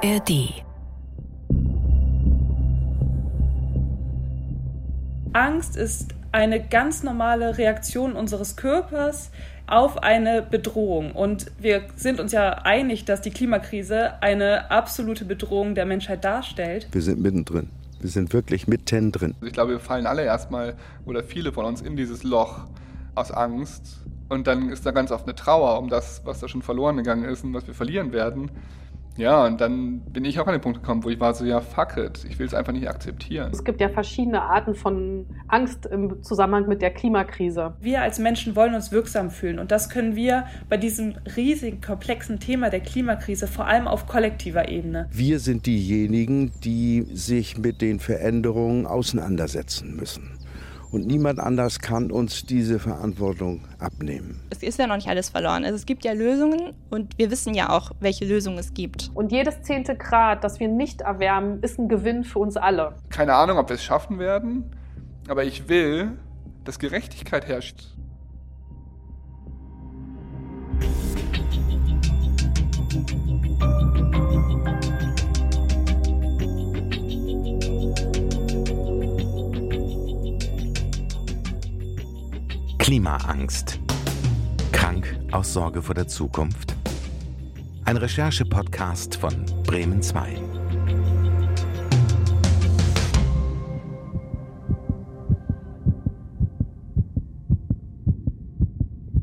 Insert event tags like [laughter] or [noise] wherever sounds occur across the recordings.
ARD. Angst ist eine ganz normale Reaktion unseres Körpers auf eine Bedrohung. Und wir sind uns ja einig, dass die Klimakrise eine absolute Bedrohung der Menschheit darstellt. Wir sind mittendrin. Wir sind wirklich mittendrin. Ich glaube, wir fallen alle erstmal oder viele von uns in dieses Loch aus Angst. Und dann ist da ganz oft eine Trauer um das, was da schon verloren gegangen ist und was wir verlieren werden. Ja, und dann bin ich auch an den Punkt gekommen, wo ich war so, ja, fuck it, ich will es einfach nicht akzeptieren. Es gibt ja verschiedene Arten von Angst im Zusammenhang mit der Klimakrise. Wir als Menschen wollen uns wirksam fühlen und das können wir bei diesem riesigen, komplexen Thema der Klimakrise vor allem auf kollektiver Ebene. Wir sind diejenigen, die sich mit den Veränderungen auseinandersetzen müssen. Und niemand anders kann uns diese Verantwortung abnehmen. Es ist ja noch nicht alles verloren. Also es gibt ja Lösungen und wir wissen ja auch, welche Lösungen es gibt. Und jedes zehnte Grad, das wir nicht erwärmen, ist ein Gewinn für uns alle. Keine Ahnung, ob wir es schaffen werden, aber ich will, dass Gerechtigkeit herrscht. Klimaangst. Krank aus Sorge vor der Zukunft. Ein Recherche-Podcast von Bremen 2.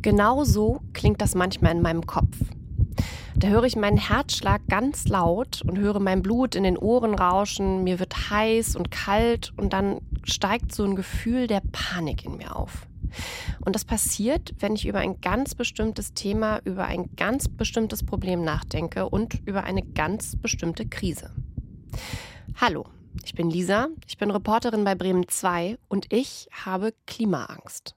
Genau so klingt das manchmal in meinem Kopf. Da höre ich meinen Herzschlag ganz laut und höre mein Blut in den Ohren rauschen, mir wird heiß und kalt und dann steigt so ein Gefühl der Panik in mir auf. Und das passiert, wenn ich über ein ganz bestimmtes Thema, über ein ganz bestimmtes Problem nachdenke und über eine ganz bestimmte Krise. Hallo, ich bin Lisa, ich bin Reporterin bei Bremen 2 und ich habe Klimaangst.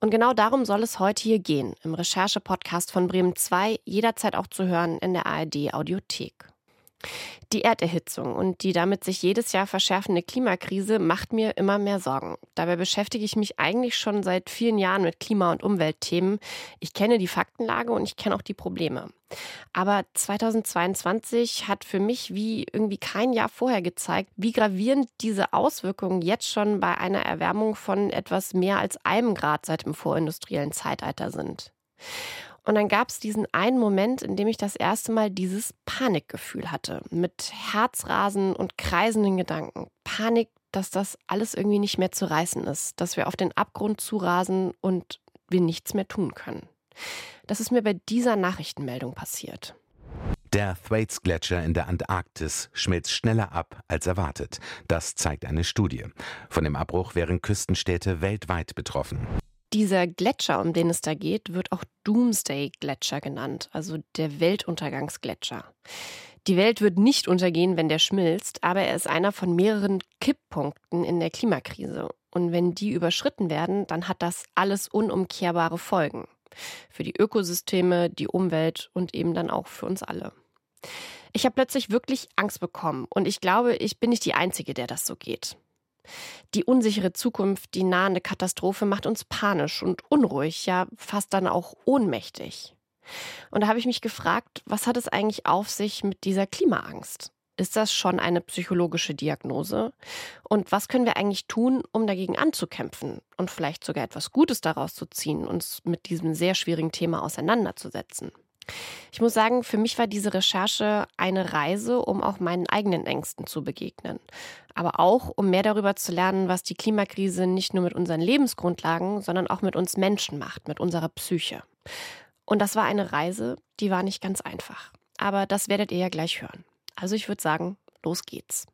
Und genau darum soll es heute hier gehen, im Recherche-Podcast von Bremen 2, jederzeit auch zu hören in der ARD Audiothek. Die Erderhitzung und die damit sich jedes Jahr verschärfende Klimakrise macht mir immer mehr Sorgen. Dabei beschäftige ich mich eigentlich schon seit vielen Jahren mit Klima- und Umweltthemen. Ich kenne die Faktenlage und ich kenne auch die Probleme. Aber 2022 hat für mich wie irgendwie kein Jahr vorher gezeigt, wie gravierend diese Auswirkungen jetzt schon bei einer Erwärmung von etwas mehr als einem Grad seit dem vorindustriellen Zeitalter sind. Und dann gab es diesen einen Moment, in dem ich das erste Mal dieses Panikgefühl hatte. Mit Herzrasen und kreisenden Gedanken. Panik, dass das alles irgendwie nicht mehr zu reißen ist. Dass wir auf den Abgrund zurasen und wir nichts mehr tun können. Das ist mir bei dieser Nachrichtenmeldung passiert. Der Thwaites-Gletscher in der Antarktis schmilzt schneller ab als erwartet. Das zeigt eine Studie. Von dem Abbruch wären Küstenstädte weltweit betroffen. Dieser Gletscher, um den es da geht, wird auch Doomsday-Gletscher genannt, also der Weltuntergangsgletscher. Die Welt wird nicht untergehen, wenn der schmilzt, aber er ist einer von mehreren Kipppunkten in der Klimakrise. Und wenn die überschritten werden, dann hat das alles unumkehrbare Folgen. Für die Ökosysteme, die Umwelt und eben dann auch für uns alle. Ich habe plötzlich wirklich Angst bekommen und ich glaube, ich bin nicht die Einzige, der das so geht. Die unsichere Zukunft, die nahende Katastrophe macht uns panisch und unruhig, ja fast dann auch ohnmächtig. Und da habe ich mich gefragt, was hat es eigentlich auf sich mit dieser Klimaangst? Ist das schon eine psychologische Diagnose? Und was können wir eigentlich tun, um dagegen anzukämpfen und vielleicht sogar etwas Gutes daraus zu ziehen, uns mit diesem sehr schwierigen Thema auseinanderzusetzen? Ich muss sagen, für mich war diese Recherche eine Reise, um auch meinen eigenen Ängsten zu begegnen. Aber auch, um mehr darüber zu lernen, was die Klimakrise nicht nur mit unseren Lebensgrundlagen, sondern auch mit uns Menschen macht, mit unserer Psyche. Und das war eine Reise, die war nicht ganz einfach. Aber das werdet ihr ja gleich hören. Also ich würde sagen, los geht's.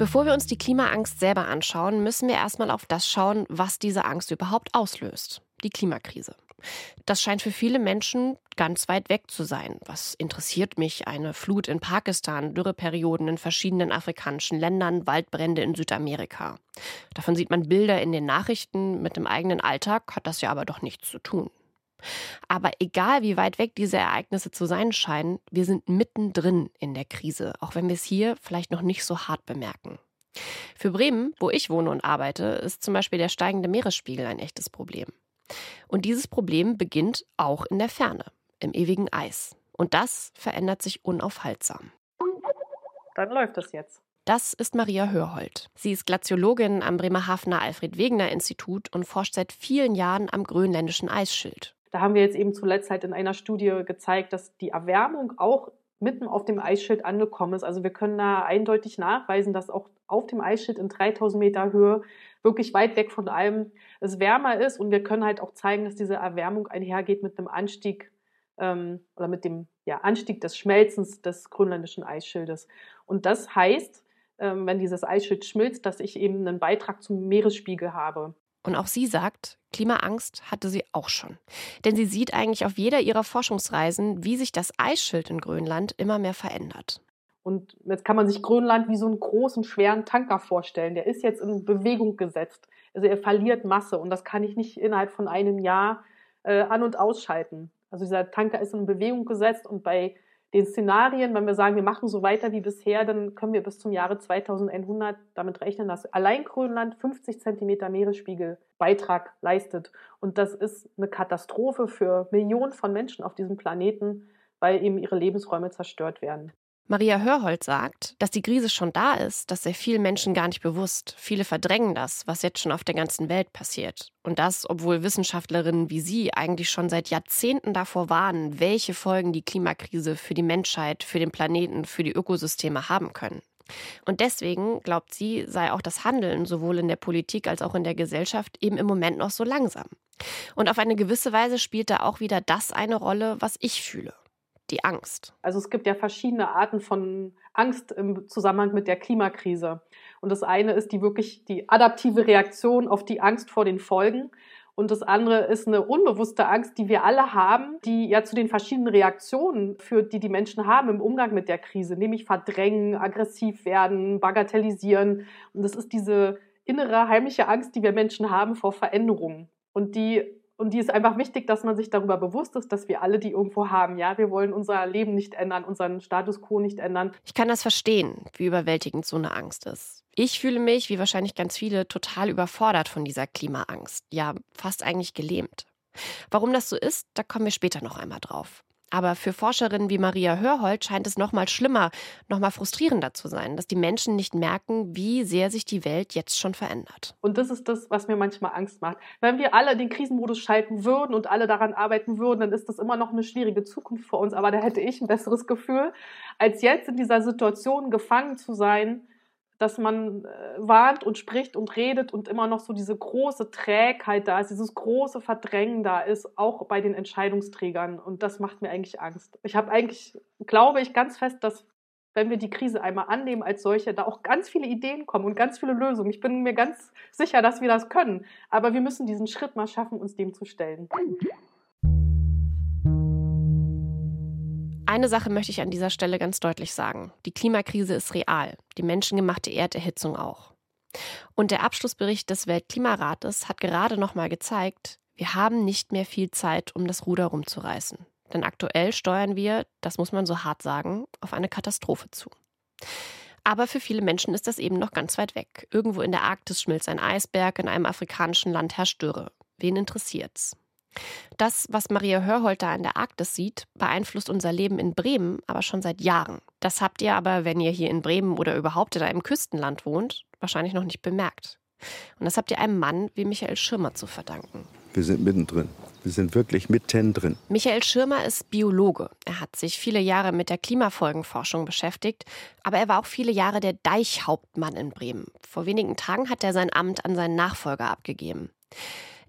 Bevor wir uns die Klimaangst selber anschauen, müssen wir erstmal auf das schauen, was diese Angst überhaupt auslöst. Die Klimakrise. Das scheint für viele Menschen ganz weit weg zu sein. Was interessiert mich eine Flut in Pakistan, Dürreperioden in verschiedenen afrikanischen Ländern, Waldbrände in Südamerika? Davon sieht man Bilder in den Nachrichten, mit dem eigenen Alltag hat das ja aber doch nichts zu tun. Aber egal wie weit weg diese Ereignisse zu sein scheinen, wir sind mittendrin in der Krise, auch wenn wir es hier vielleicht noch nicht so hart bemerken. Für Bremen, wo ich wohne und arbeite, ist zum Beispiel der steigende Meeresspiegel ein echtes Problem. Und dieses Problem beginnt auch in der Ferne, im ewigen Eis. Und das verändert sich unaufhaltsam. Dann läuft es jetzt. Das ist Maria Hörhold. Sie ist Glaziologin am Bremerhavener Alfred Wegener Institut und forscht seit vielen Jahren am grönländischen Eisschild. Da haben wir jetzt eben zuletzt halt in einer Studie gezeigt, dass die Erwärmung auch mitten auf dem Eisschild angekommen ist. Also wir können da eindeutig nachweisen, dass auch auf dem Eisschild in 3000 Meter Höhe wirklich weit weg von allem es wärmer ist. Und wir können halt auch zeigen, dass diese Erwärmung einhergeht mit einem Anstieg ähm, oder mit dem ja, Anstieg des Schmelzens des grönländischen Eisschildes. Und das heißt, ähm, wenn dieses Eisschild schmilzt, dass ich eben einen Beitrag zum Meeresspiegel habe. Und auch sie sagt, Klimaangst hatte sie auch schon. Denn sie sieht eigentlich auf jeder ihrer Forschungsreisen, wie sich das Eisschild in Grönland immer mehr verändert. Und jetzt kann man sich Grönland wie so einen großen, schweren Tanker vorstellen. Der ist jetzt in Bewegung gesetzt. Also er verliert Masse und das kann ich nicht innerhalb von einem Jahr äh, an- und ausschalten. Also dieser Tanker ist in Bewegung gesetzt und bei den Szenarien, wenn wir sagen, wir machen so weiter wie bisher, dann können wir bis zum Jahre 2100 damit rechnen, dass allein Grönland 50 Zentimeter Meeresspiegelbeitrag leistet. Und das ist eine Katastrophe für Millionen von Menschen auf diesem Planeten, weil eben ihre Lebensräume zerstört werden. Maria Hörhold sagt, dass die Krise schon da ist, das sei vielen Menschen gar nicht bewusst. Viele verdrängen das, was jetzt schon auf der ganzen Welt passiert. Und das, obwohl Wissenschaftlerinnen wie sie eigentlich schon seit Jahrzehnten davor warnen, welche Folgen die Klimakrise für die Menschheit, für den Planeten, für die Ökosysteme haben können. Und deswegen, glaubt sie, sei auch das Handeln sowohl in der Politik als auch in der Gesellschaft eben im Moment noch so langsam. Und auf eine gewisse Weise spielt da auch wieder das eine Rolle, was ich fühle die Angst? Also es gibt ja verschiedene Arten von Angst im Zusammenhang mit der Klimakrise. Und das eine ist die wirklich die adaptive Reaktion auf die Angst vor den Folgen. Und das andere ist eine unbewusste Angst, die wir alle haben, die ja zu den verschiedenen Reaktionen führt, die die Menschen haben im Umgang mit der Krise, nämlich verdrängen, aggressiv werden, bagatellisieren. Und das ist diese innere heimliche Angst, die wir Menschen haben vor Veränderungen. Und die und die ist einfach wichtig, dass man sich darüber bewusst ist, dass wir alle die irgendwo haben. Ja, wir wollen unser Leben nicht ändern, unseren Status quo nicht ändern. Ich kann das verstehen, wie überwältigend so eine Angst ist. Ich fühle mich, wie wahrscheinlich ganz viele, total überfordert von dieser Klimaangst. Ja, fast eigentlich gelähmt. Warum das so ist, da kommen wir später noch einmal drauf. Aber für Forscherinnen wie Maria Hörhold scheint es noch mal schlimmer, noch mal frustrierender zu sein, dass die Menschen nicht merken, wie sehr sich die Welt jetzt schon verändert. Und das ist das, was mir manchmal Angst macht. Wenn wir alle den Krisenmodus schalten würden und alle daran arbeiten würden, dann ist das immer noch eine schwierige Zukunft für uns. Aber da hätte ich ein besseres Gefühl, als jetzt in dieser Situation gefangen zu sein, dass man äh, warnt und spricht und redet und immer noch so diese große Trägheit da ist, dieses große Verdrängen da ist, auch bei den Entscheidungsträgern. Und das macht mir eigentlich Angst. Ich habe eigentlich, glaube ich, ganz fest, dass wenn wir die Krise einmal annehmen als solche, da auch ganz viele Ideen kommen und ganz viele Lösungen. Ich bin mir ganz sicher, dass wir das können. Aber wir müssen diesen Schritt mal schaffen, uns dem zu stellen. Eine Sache möchte ich an dieser Stelle ganz deutlich sagen. Die Klimakrise ist real, die menschengemachte Erderhitzung auch. Und der Abschlussbericht des Weltklimarates hat gerade noch mal gezeigt, wir haben nicht mehr viel Zeit, um das Ruder rumzureißen. Denn aktuell steuern wir, das muss man so hart sagen, auf eine Katastrophe zu. Aber für viele Menschen ist das eben noch ganz weit weg. Irgendwo in der Arktis schmilzt ein Eisberg, in einem afrikanischen Land herrscht Dürre. Wen interessiert's? Das, was Maria Hörholter an der Arktis sieht, beeinflusst unser Leben in Bremen aber schon seit Jahren. Das habt ihr aber, wenn ihr hier in Bremen oder überhaupt in einem Küstenland wohnt, wahrscheinlich noch nicht bemerkt. Und das habt ihr einem Mann wie Michael Schirmer zu verdanken. Wir sind mittendrin. Wir sind wirklich mittendrin. Michael Schirmer ist Biologe. Er hat sich viele Jahre mit der Klimafolgenforschung beschäftigt, aber er war auch viele Jahre der Deichhauptmann in Bremen. Vor wenigen Tagen hat er sein Amt an seinen Nachfolger abgegeben.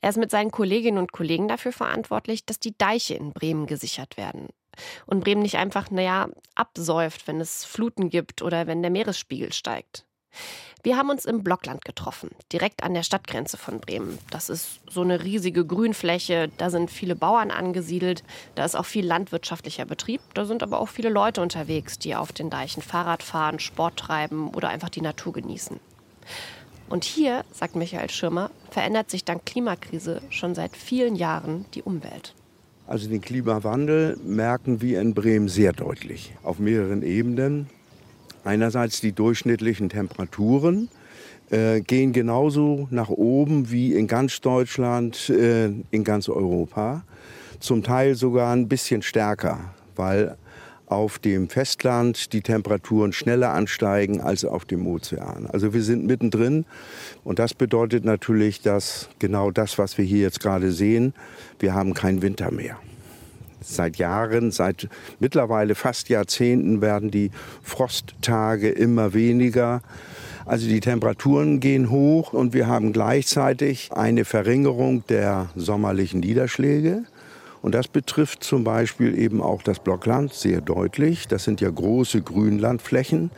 Er ist mit seinen Kolleginnen und Kollegen dafür verantwortlich, dass die Deiche in Bremen gesichert werden. Und Bremen nicht einfach, naja, absäuft, wenn es Fluten gibt oder wenn der Meeresspiegel steigt. Wir haben uns im Blockland getroffen, direkt an der Stadtgrenze von Bremen. Das ist so eine riesige Grünfläche, da sind viele Bauern angesiedelt, da ist auch viel landwirtschaftlicher Betrieb, da sind aber auch viele Leute unterwegs, die auf den Deichen Fahrrad fahren, Sport treiben oder einfach die Natur genießen. Und hier, sagt Michael Schirmer, verändert sich dank Klimakrise schon seit vielen Jahren die Umwelt. Also den Klimawandel merken wir in Bremen sehr deutlich auf mehreren Ebenen. Einerseits die durchschnittlichen Temperaturen äh, gehen genauso nach oben wie in ganz Deutschland, äh, in ganz Europa. Zum Teil sogar ein bisschen stärker, weil auf dem Festland die Temperaturen schneller ansteigen als auf dem Ozean. Also wir sind mittendrin und das bedeutet natürlich, dass genau das, was wir hier jetzt gerade sehen, wir haben keinen Winter mehr. Seit Jahren, seit mittlerweile fast Jahrzehnten werden die Frosttage immer weniger. Also die Temperaturen gehen hoch und wir haben gleichzeitig eine Verringerung der sommerlichen Niederschläge. Und das betrifft zum Beispiel eben auch das Blockland sehr deutlich. Das sind ja große Grünlandflächen,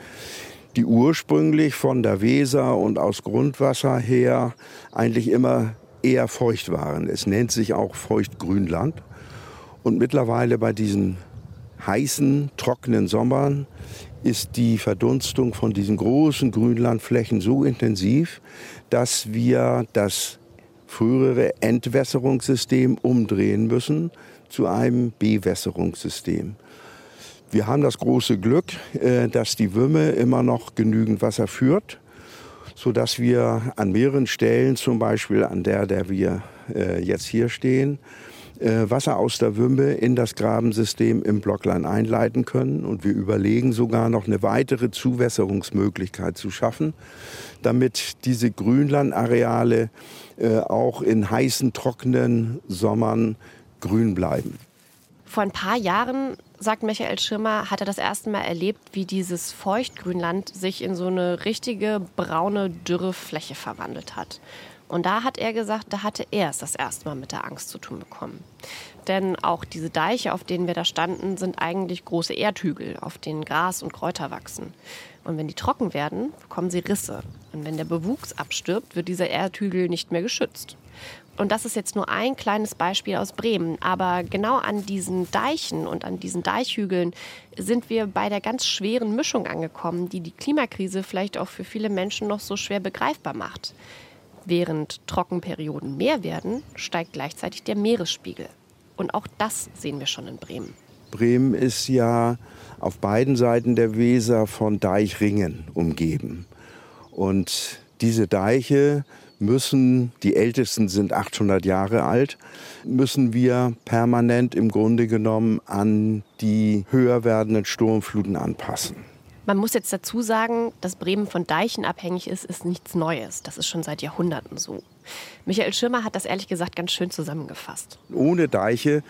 die ursprünglich von der Weser und aus Grundwasser her eigentlich immer eher feucht waren. Es nennt sich auch Feuchtgrünland. Und mittlerweile bei diesen heißen, trockenen Sommern ist die Verdunstung von diesen großen Grünlandflächen so intensiv, dass wir das frühere Entwässerungssystem umdrehen müssen zu einem Bewässerungssystem. Wir haben das große Glück, äh, dass die Wümme immer noch genügend Wasser führt, sodass wir an mehreren Stellen, zum Beispiel an der, der wir äh, jetzt hier stehen, äh, Wasser aus der Wümme in das Grabensystem im Blocklein einleiten können. Und wir überlegen sogar noch eine weitere Zuwässerungsmöglichkeit zu schaffen, damit diese Grünlandareale äh, auch in heißen, trockenen Sommern grün bleiben. Vor ein paar Jahren, sagt Michael Schirmer, hat er das erste Mal erlebt, wie dieses Feuchtgrünland sich in so eine richtige braune, dürre Fläche verwandelt hat. Und da hat er gesagt, da hatte er es das erste Mal mit der Angst zu tun bekommen. Denn auch diese Deiche, auf denen wir da standen, sind eigentlich große Erdhügel, auf denen Gras und Kräuter wachsen. Und wenn die trocken werden, bekommen sie Risse. Und wenn der Bewuchs abstirbt, wird dieser Erdhügel nicht mehr geschützt. Und das ist jetzt nur ein kleines Beispiel aus Bremen. Aber genau an diesen Deichen und an diesen Deichhügeln sind wir bei der ganz schweren Mischung angekommen, die die Klimakrise vielleicht auch für viele Menschen noch so schwer begreifbar macht. Während Trockenperioden mehr werden, steigt gleichzeitig der Meeresspiegel. Und auch das sehen wir schon in Bremen. Bremen ist ja auf beiden Seiten der Weser von Deichringen umgeben. Und diese Deiche müssen, die ältesten sind 800 Jahre alt, müssen wir permanent im Grunde genommen an die höher werdenden Sturmfluten anpassen. Man muss jetzt dazu sagen, dass Bremen von Deichen abhängig ist, ist nichts Neues. Das ist schon seit Jahrhunderten so. Michael Schirmer hat das ehrlich gesagt ganz schön zusammengefasst. Ohne Deiche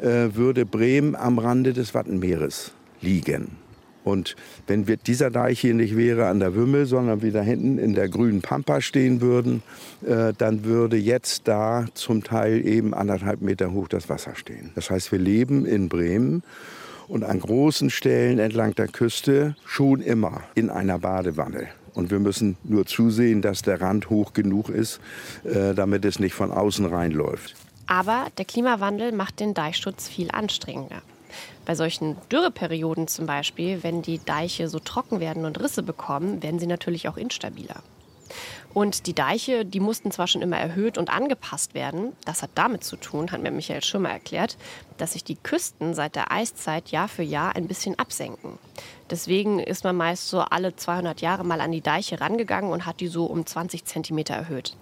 äh, würde Bremen am Rande des Wattenmeeres liegen. Und wenn wir, dieser Deich hier nicht wäre an der Wümmel, sondern wir hinten in der grünen Pampa stehen würden, äh, dann würde jetzt da zum Teil eben anderthalb Meter hoch das Wasser stehen. Das heißt, wir leben in Bremen und an großen Stellen entlang der Küste schon immer in einer Badewanne. Und wir müssen nur zusehen, dass der Rand hoch genug ist, äh, damit es nicht von außen reinläuft. Aber der Klimawandel macht den Deichschutz viel anstrengender. Bei solchen Dürreperioden zum Beispiel, wenn die Deiche so trocken werden und Risse bekommen, werden sie natürlich auch instabiler. Und die Deiche, die mussten zwar schon immer erhöht und angepasst werden. Das hat damit zu tun, hat mir Michael Schirmer erklärt, dass sich die Küsten seit der Eiszeit Jahr für Jahr ein bisschen absenken. Deswegen ist man meist so alle 200 Jahre mal an die Deiche rangegangen und hat die so um 20 Zentimeter erhöht.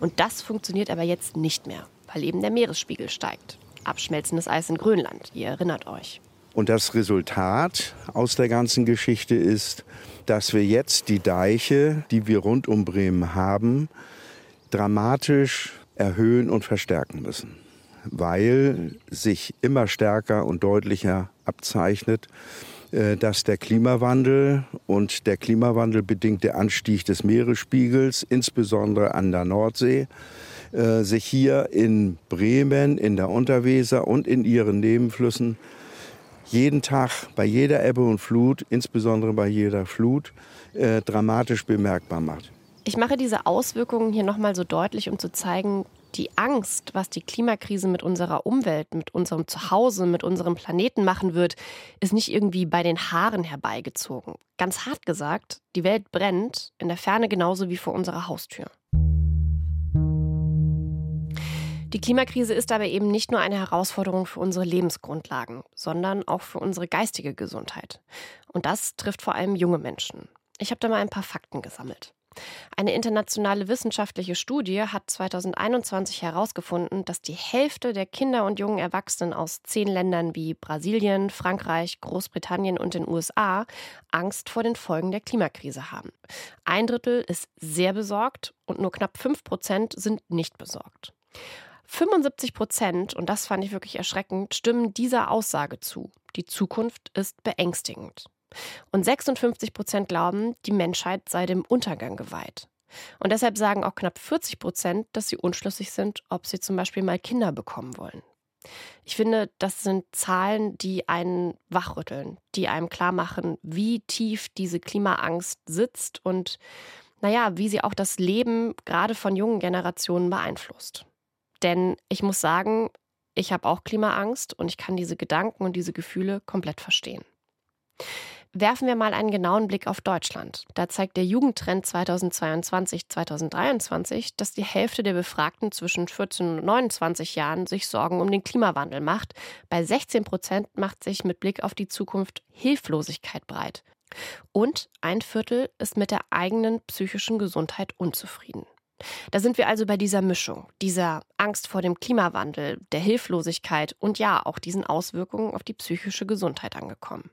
Und das funktioniert aber jetzt nicht mehr, weil eben der Meeresspiegel steigt. Abschmelzendes Eis in Grönland, ihr erinnert euch. Und das Resultat aus der ganzen Geschichte ist, dass wir jetzt die Deiche, die wir rund um Bremen haben, dramatisch erhöhen und verstärken müssen, weil sich immer stärker und deutlicher abzeichnet, äh, dass der Klimawandel und der klimawandelbedingte Anstieg des Meeresspiegels, insbesondere an der Nordsee, äh, sich hier in Bremen, in der Unterweser und in ihren Nebenflüssen jeden Tag bei jeder Ebbe und Flut, insbesondere bei jeder Flut, äh, dramatisch bemerkbar macht. Ich mache diese Auswirkungen hier nochmal so deutlich, um zu zeigen, die Angst, was die Klimakrise mit unserer Umwelt, mit unserem Zuhause, mit unserem Planeten machen wird, ist nicht irgendwie bei den Haaren herbeigezogen. Ganz hart gesagt, die Welt brennt, in der Ferne genauso wie vor unserer Haustür. Die Klimakrise ist aber eben nicht nur eine Herausforderung für unsere Lebensgrundlagen, sondern auch für unsere geistige Gesundheit. Und das trifft vor allem junge Menschen. Ich habe da mal ein paar Fakten gesammelt. Eine internationale wissenschaftliche Studie hat 2021 herausgefunden, dass die Hälfte der Kinder und jungen Erwachsenen aus zehn Ländern wie Brasilien, Frankreich, Großbritannien und den USA Angst vor den Folgen der Klimakrise haben. Ein Drittel ist sehr besorgt und nur knapp fünf Prozent sind nicht besorgt. 75 Prozent, und das fand ich wirklich erschreckend, stimmen dieser Aussage zu. Die Zukunft ist beängstigend. Und 56 Prozent glauben, die Menschheit sei dem Untergang geweiht. Und deshalb sagen auch knapp 40 Prozent, dass sie unschlüssig sind, ob sie zum Beispiel mal Kinder bekommen wollen. Ich finde, das sind Zahlen, die einen wachrütteln, die einem klar machen, wie tief diese Klimaangst sitzt und naja, wie sie auch das Leben gerade von jungen Generationen beeinflusst. Denn ich muss sagen, ich habe auch Klimaangst und ich kann diese Gedanken und diese Gefühle komplett verstehen. Werfen wir mal einen genauen Blick auf Deutschland. Da zeigt der Jugendtrend 2022-2023, dass die Hälfte der Befragten zwischen 14 und 29 Jahren sich Sorgen um den Klimawandel macht. Bei 16 Prozent macht sich mit Blick auf die Zukunft Hilflosigkeit breit. Und ein Viertel ist mit der eigenen psychischen Gesundheit unzufrieden. Da sind wir also bei dieser Mischung, dieser Angst vor dem Klimawandel, der Hilflosigkeit und ja auch diesen Auswirkungen auf die psychische Gesundheit angekommen.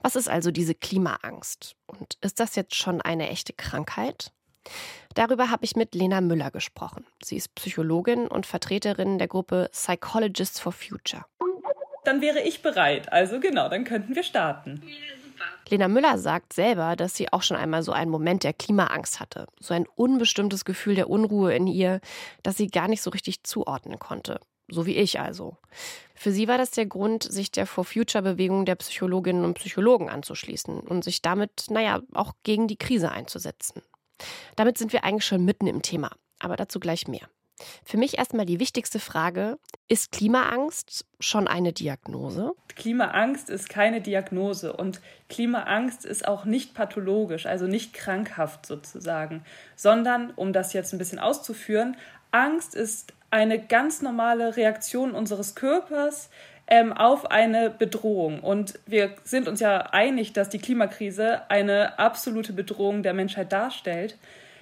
Was ist also diese Klimaangst? Und ist das jetzt schon eine echte Krankheit? Darüber habe ich mit Lena Müller gesprochen. Sie ist Psychologin und Vertreterin der Gruppe Psychologists for Future. Dann wäre ich bereit. Also genau, dann könnten wir starten. Lena Müller sagt selber, dass sie auch schon einmal so einen Moment der Klimaangst hatte. So ein unbestimmtes Gefühl der Unruhe in ihr, das sie gar nicht so richtig zuordnen konnte. So wie ich also. Für sie war das der Grund, sich der For Future-Bewegung der Psychologinnen und Psychologen anzuschließen und sich damit, naja, auch gegen die Krise einzusetzen. Damit sind wir eigentlich schon mitten im Thema, aber dazu gleich mehr. Für mich erstmal die wichtigste Frage, ist Klimaangst schon eine Diagnose? Klimaangst ist keine Diagnose und Klimaangst ist auch nicht pathologisch, also nicht krankhaft sozusagen, sondern, um das jetzt ein bisschen auszuführen, Angst ist eine ganz normale Reaktion unseres Körpers ähm, auf eine Bedrohung. Und wir sind uns ja einig, dass die Klimakrise eine absolute Bedrohung der Menschheit darstellt.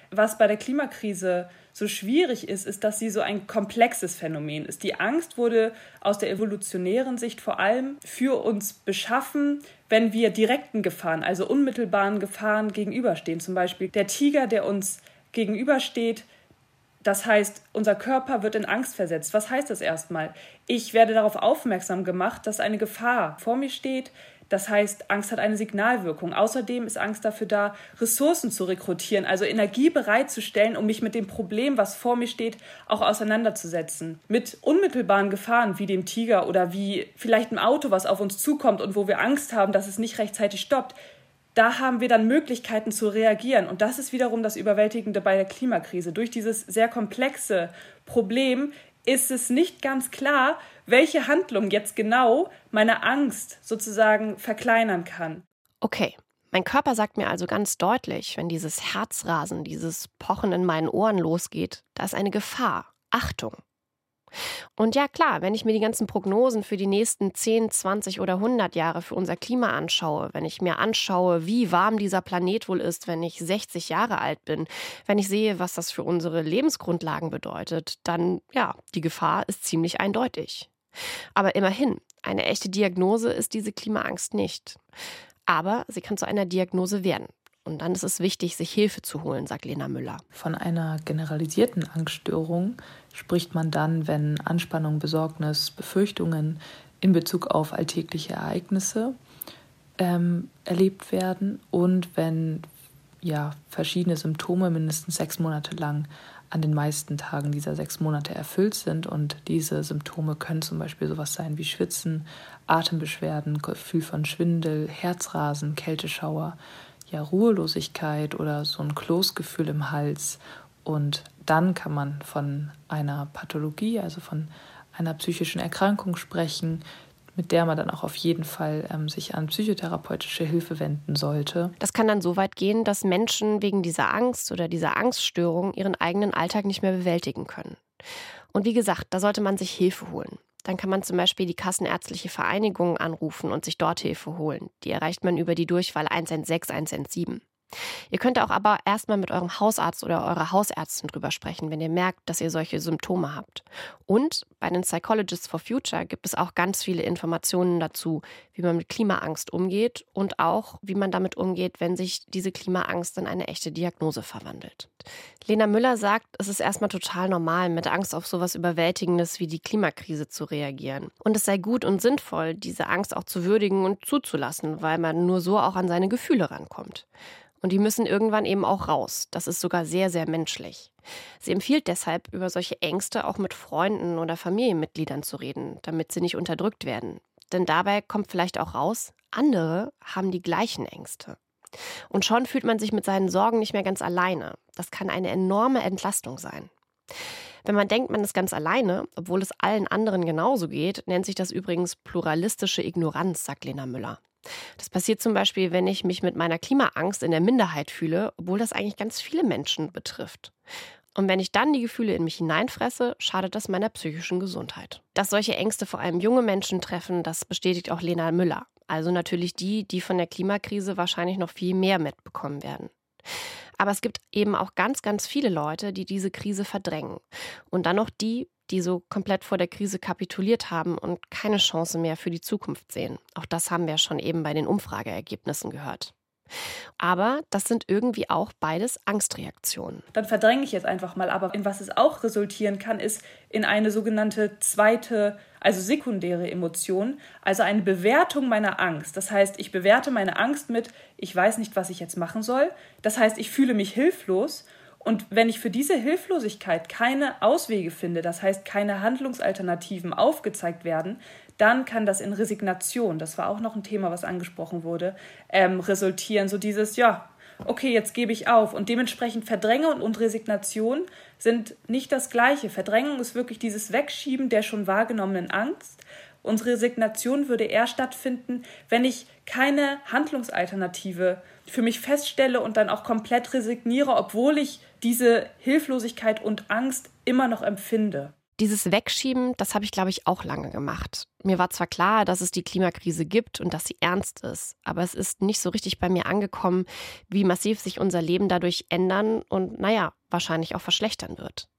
Was bei der Klimakrise so schwierig ist, ist, dass sie so ein komplexes Phänomen ist. Die Angst wurde aus der evolutionären Sicht vor allem für uns beschaffen, wenn wir direkten Gefahren, also unmittelbaren Gefahren gegenüberstehen. Zum Beispiel der Tiger, der uns gegenübersteht, das heißt, unser Körper wird in Angst versetzt. Was heißt das erstmal? Ich werde darauf aufmerksam gemacht, dass eine Gefahr vor mir steht. Das heißt, Angst hat eine Signalwirkung. Außerdem ist Angst dafür da, Ressourcen zu rekrutieren, also Energie bereitzustellen, um mich mit dem Problem, was vor mir steht, auch auseinanderzusetzen. Mit unmittelbaren Gefahren wie dem Tiger oder wie vielleicht ein Auto, was auf uns zukommt und wo wir Angst haben, dass es nicht rechtzeitig stoppt, da haben wir dann Möglichkeiten zu reagieren. Und das ist wiederum das Überwältigende bei der Klimakrise. Durch dieses sehr komplexe Problem ist es nicht ganz klar, welche Handlung jetzt genau meine Angst sozusagen verkleinern kann. Okay, mein Körper sagt mir also ganz deutlich, wenn dieses Herzrasen, dieses Pochen in meinen Ohren losgeht, da ist eine Gefahr. Achtung. Und ja klar, wenn ich mir die ganzen Prognosen für die nächsten 10, 20 oder 100 Jahre für unser Klima anschaue, wenn ich mir anschaue, wie warm dieser Planet wohl ist, wenn ich 60 Jahre alt bin, wenn ich sehe, was das für unsere Lebensgrundlagen bedeutet, dann ja, die Gefahr ist ziemlich eindeutig. Aber immerhin, eine echte Diagnose ist diese Klimaangst nicht. Aber sie kann zu einer Diagnose werden. Und dann ist es wichtig, sich Hilfe zu holen, sagt Lena Müller. Von einer generalisierten Angststörung spricht man dann, wenn Anspannung, Besorgnis, Befürchtungen in Bezug auf alltägliche Ereignisse ähm, erlebt werden und wenn ja, verschiedene Symptome mindestens sechs Monate lang an den meisten Tagen dieser sechs Monate erfüllt sind. Und diese Symptome können zum Beispiel sowas sein wie Schwitzen, Atembeschwerden, Gefühl von Schwindel, Herzrasen, Kälteschauer, ja Ruhelosigkeit oder so ein Kloßgefühl im Hals. Und dann kann man von einer Pathologie, also von einer psychischen Erkrankung sprechen, mit der man dann auch auf jeden Fall ähm, sich an psychotherapeutische Hilfe wenden sollte. Das kann dann so weit gehen, dass Menschen wegen dieser Angst oder dieser Angststörung ihren eigenen Alltag nicht mehr bewältigen können. Und wie gesagt, da sollte man sich Hilfe holen. Dann kann man zum Beispiel die Kassenärztliche Vereinigung anrufen und sich dort Hilfe holen. Die erreicht man über die Durchwahl 116 117. Ihr könnt auch aber erstmal mit eurem Hausarzt oder eurer Hausärztin drüber sprechen, wenn ihr merkt, dass ihr solche Symptome habt. Und bei den Psychologists for Future gibt es auch ganz viele Informationen dazu, wie man mit Klimaangst umgeht und auch, wie man damit umgeht, wenn sich diese Klimaangst in eine echte Diagnose verwandelt. Lena Müller sagt, es ist erstmal total normal, mit Angst auf sowas Überwältigendes wie die Klimakrise zu reagieren. Und es sei gut und sinnvoll, diese Angst auch zu würdigen und zuzulassen, weil man nur so auch an seine Gefühle rankommt. Und die müssen irgendwann eben auch raus. Das ist sogar sehr, sehr menschlich. Sie empfiehlt deshalb, über solche Ängste auch mit Freunden oder Familienmitgliedern zu reden, damit sie nicht unterdrückt werden. Denn dabei kommt vielleicht auch raus, andere haben die gleichen Ängste. Und schon fühlt man sich mit seinen Sorgen nicht mehr ganz alleine. Das kann eine enorme Entlastung sein. Wenn man denkt, man ist ganz alleine, obwohl es allen anderen genauso geht, nennt sich das übrigens pluralistische Ignoranz, sagt Lena Müller. Das passiert zum Beispiel, wenn ich mich mit meiner Klimaangst in der Minderheit fühle, obwohl das eigentlich ganz viele Menschen betrifft. Und wenn ich dann die Gefühle in mich hineinfresse, schadet das meiner psychischen Gesundheit. Dass solche Ängste vor allem junge Menschen treffen, das bestätigt auch Lena Müller. Also natürlich die, die von der Klimakrise wahrscheinlich noch viel mehr mitbekommen werden. Aber es gibt eben auch ganz, ganz viele Leute, die diese Krise verdrängen. Und dann noch die, die so komplett vor der Krise kapituliert haben und keine Chance mehr für die Zukunft sehen. Auch das haben wir schon eben bei den Umfrageergebnissen gehört. Aber das sind irgendwie auch beides Angstreaktionen. Dann verdränge ich jetzt einfach mal. Aber in was es auch resultieren kann, ist in eine sogenannte zweite, also sekundäre Emotion, also eine Bewertung meiner Angst. Das heißt, ich bewerte meine Angst mit, ich weiß nicht, was ich jetzt machen soll. Das heißt, ich fühle mich hilflos und wenn ich für diese Hilflosigkeit keine Auswege finde, das heißt keine Handlungsalternativen aufgezeigt werden, dann kann das in Resignation, das war auch noch ein Thema, was angesprochen wurde, ähm, resultieren. So dieses, ja, okay, jetzt gebe ich auf. Und dementsprechend Verdrängung und Resignation sind nicht das gleiche. Verdrängung ist wirklich dieses Wegschieben der schon wahrgenommenen Angst. Unsere Resignation würde eher stattfinden, wenn ich keine Handlungsalternative für mich feststelle und dann auch komplett resigniere, obwohl ich diese Hilflosigkeit und Angst immer noch empfinde. Dieses Wegschieben, das habe ich, glaube ich, auch lange gemacht. Mir war zwar klar, dass es die Klimakrise gibt und dass sie ernst ist, aber es ist nicht so richtig bei mir angekommen, wie massiv sich unser Leben dadurch ändern und, naja, wahrscheinlich auch verschlechtern wird.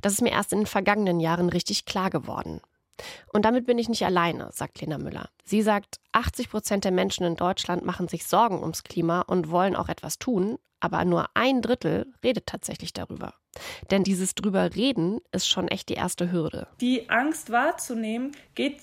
Das ist mir erst in den vergangenen Jahren richtig klar geworden. Und damit bin ich nicht alleine, sagt Lena Müller. Sie sagt, 80 Prozent der Menschen in Deutschland machen sich Sorgen ums Klima und wollen auch etwas tun, aber nur ein Drittel redet tatsächlich darüber. Denn dieses drüber reden ist schon echt die erste Hürde. Die Angst wahrzunehmen geht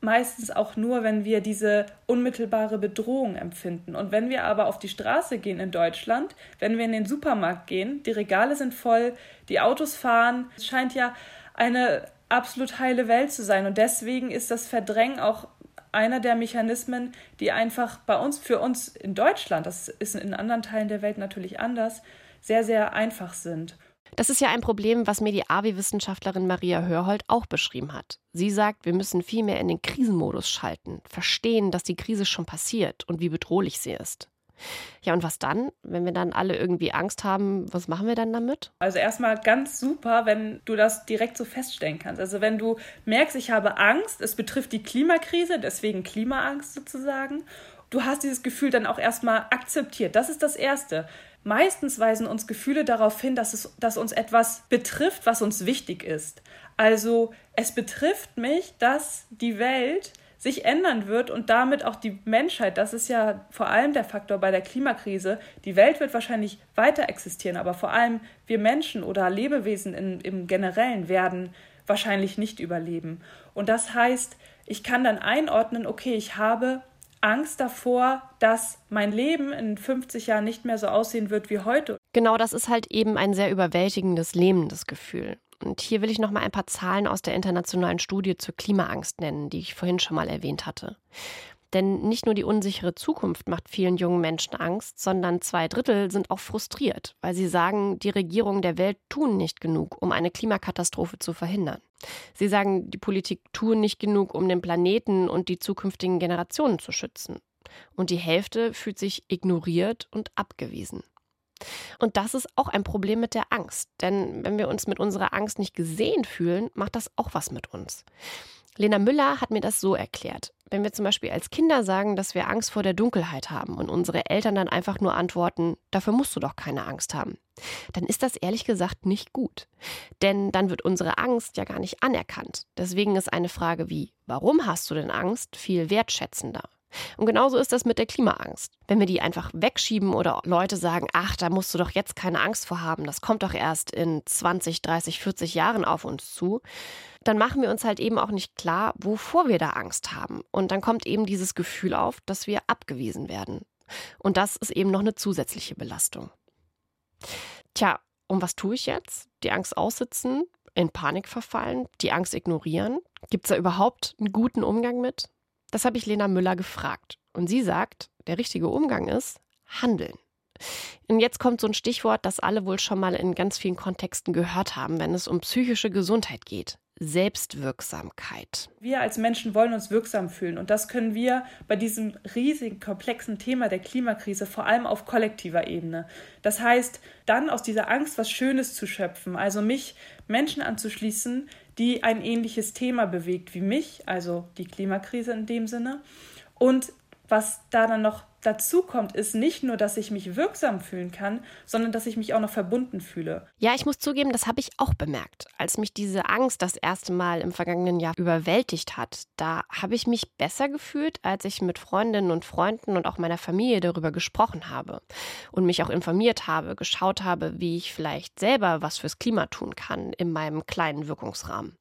meistens auch nur, wenn wir diese unmittelbare Bedrohung empfinden. Und wenn wir aber auf die Straße gehen in Deutschland, wenn wir in den Supermarkt gehen, die Regale sind voll, die Autos fahren, es scheint ja eine absolut heile Welt zu sein. Und deswegen ist das Verdrängen auch einer der Mechanismen, die einfach bei uns, für uns in Deutschland, das ist in anderen Teilen der Welt natürlich anders, sehr, sehr einfach sind. Das ist ja ein Problem, was mir die AWI-Wissenschaftlerin Maria Hörhold auch beschrieben hat. Sie sagt, wir müssen viel mehr in den Krisenmodus schalten, verstehen, dass die Krise schon passiert und wie bedrohlich sie ist. Ja, und was dann? Wenn wir dann alle irgendwie Angst haben, was machen wir dann damit? Also erstmal ganz super, wenn du das direkt so feststellen kannst. Also wenn du merkst, ich habe Angst, es betrifft die Klimakrise, deswegen Klimaangst sozusagen. Du hast dieses Gefühl dann auch erstmal akzeptiert. Das ist das Erste. Meistens weisen uns Gefühle darauf hin, dass, es, dass uns etwas betrifft, was uns wichtig ist. Also es betrifft mich, dass die Welt sich ändern wird und damit auch die Menschheit, das ist ja vor allem der Faktor bei der Klimakrise, die Welt wird wahrscheinlich weiter existieren, aber vor allem wir Menschen oder Lebewesen in, im Generellen werden wahrscheinlich nicht überleben. Und das heißt, ich kann dann einordnen, okay, ich habe Angst davor, dass mein Leben in 50 Jahren nicht mehr so aussehen wird wie heute. Genau, das ist halt eben ein sehr überwältigendes, lähmendes Gefühl. Und hier will ich noch mal ein paar Zahlen aus der internationalen Studie zur Klimaangst nennen, die ich vorhin schon mal erwähnt hatte. Denn nicht nur die unsichere Zukunft macht vielen jungen Menschen Angst, sondern zwei Drittel sind auch frustriert, weil sie sagen, die Regierungen der Welt tun nicht genug, um eine Klimakatastrophe zu verhindern. Sie sagen, die Politik tun nicht genug, um den Planeten und die zukünftigen Generationen zu schützen. Und die Hälfte fühlt sich ignoriert und abgewiesen. Und das ist auch ein Problem mit der Angst. Denn wenn wir uns mit unserer Angst nicht gesehen fühlen, macht das auch was mit uns. Lena Müller hat mir das so erklärt. wenn wir zum Beispiel als Kinder sagen, dass wir Angst vor der Dunkelheit haben und unsere Eltern dann einfach nur antworten, dafür musst du doch keine Angst haben, dann ist das ehrlich gesagt nicht gut. Denn dann wird unsere Angst ja gar nicht anerkannt. Deswegen ist eine Frage wie, warum hast du denn Angst, viel wertschätzender. Und genauso ist das mit der Klimaangst. Wenn wir die einfach wegschieben oder Leute sagen, ach, da musst du doch jetzt keine Angst vor haben, das kommt doch erst in 20, 30, 40 Jahren auf uns zu, dann machen wir uns halt eben auch nicht klar, wovor wir da Angst haben. Und dann kommt eben dieses Gefühl auf, dass wir abgewiesen werden. Und das ist eben noch eine zusätzliche Belastung. Tja, und was tue ich jetzt? Die Angst aussitzen, in Panik verfallen, die Angst ignorieren? Gibt es da überhaupt einen guten Umgang mit? Das habe ich Lena Müller gefragt. Und sie sagt, der richtige Umgang ist Handeln. Und jetzt kommt so ein Stichwort, das alle wohl schon mal in ganz vielen Kontexten gehört haben, wenn es um psychische Gesundheit geht. Selbstwirksamkeit. Wir als Menschen wollen uns wirksam fühlen und das können wir bei diesem riesigen, komplexen Thema der Klimakrise vor allem auf kollektiver Ebene. Das heißt, dann aus dieser Angst was Schönes zu schöpfen, also mich Menschen anzuschließen, die ein ähnliches Thema bewegt wie mich, also die Klimakrise in dem Sinne, und was da dann noch dazu kommt, ist nicht nur, dass ich mich wirksam fühlen kann, sondern dass ich mich auch noch verbunden fühle. Ja, ich muss zugeben, das habe ich auch bemerkt. Als mich diese Angst das erste Mal im vergangenen Jahr überwältigt hat, da habe ich mich besser gefühlt, als ich mit Freundinnen und Freunden und auch meiner Familie darüber gesprochen habe und mich auch informiert habe, geschaut habe, wie ich vielleicht selber was fürs Klima tun kann in meinem kleinen Wirkungsrahmen.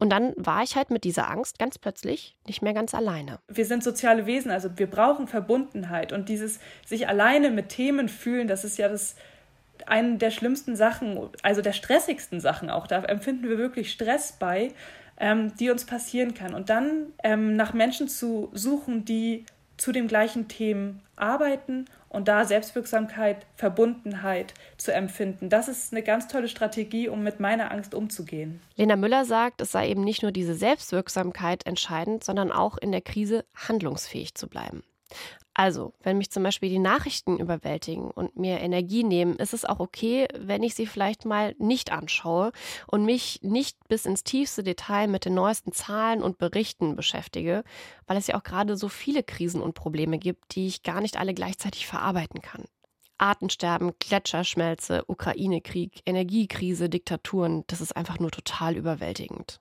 Und dann war ich halt mit dieser Angst ganz plötzlich nicht mehr ganz alleine. Wir sind soziale Wesen, also wir brauchen Verbundenheit und dieses sich alleine mit Themen fühlen, das ist ja das eine der schlimmsten Sachen, also der stressigsten Sachen auch. Da empfinden wir wirklich Stress bei, ähm, die uns passieren kann. Und dann ähm, nach Menschen zu suchen, die zu den gleichen Themen arbeiten und da Selbstwirksamkeit, Verbundenheit zu empfinden. Das ist eine ganz tolle Strategie, um mit meiner Angst umzugehen. Lena Müller sagt, es sei eben nicht nur diese Selbstwirksamkeit entscheidend, sondern auch in der Krise handlungsfähig zu bleiben. Also, wenn mich zum Beispiel die Nachrichten überwältigen und mir Energie nehmen, ist es auch okay, wenn ich sie vielleicht mal nicht anschaue und mich nicht bis ins tiefste Detail mit den neuesten Zahlen und Berichten beschäftige, weil es ja auch gerade so viele Krisen und Probleme gibt, die ich gar nicht alle gleichzeitig verarbeiten kann. Artensterben, Gletscherschmelze, Ukraine-Krieg, Energiekrise, Diktaturen, das ist einfach nur total überwältigend.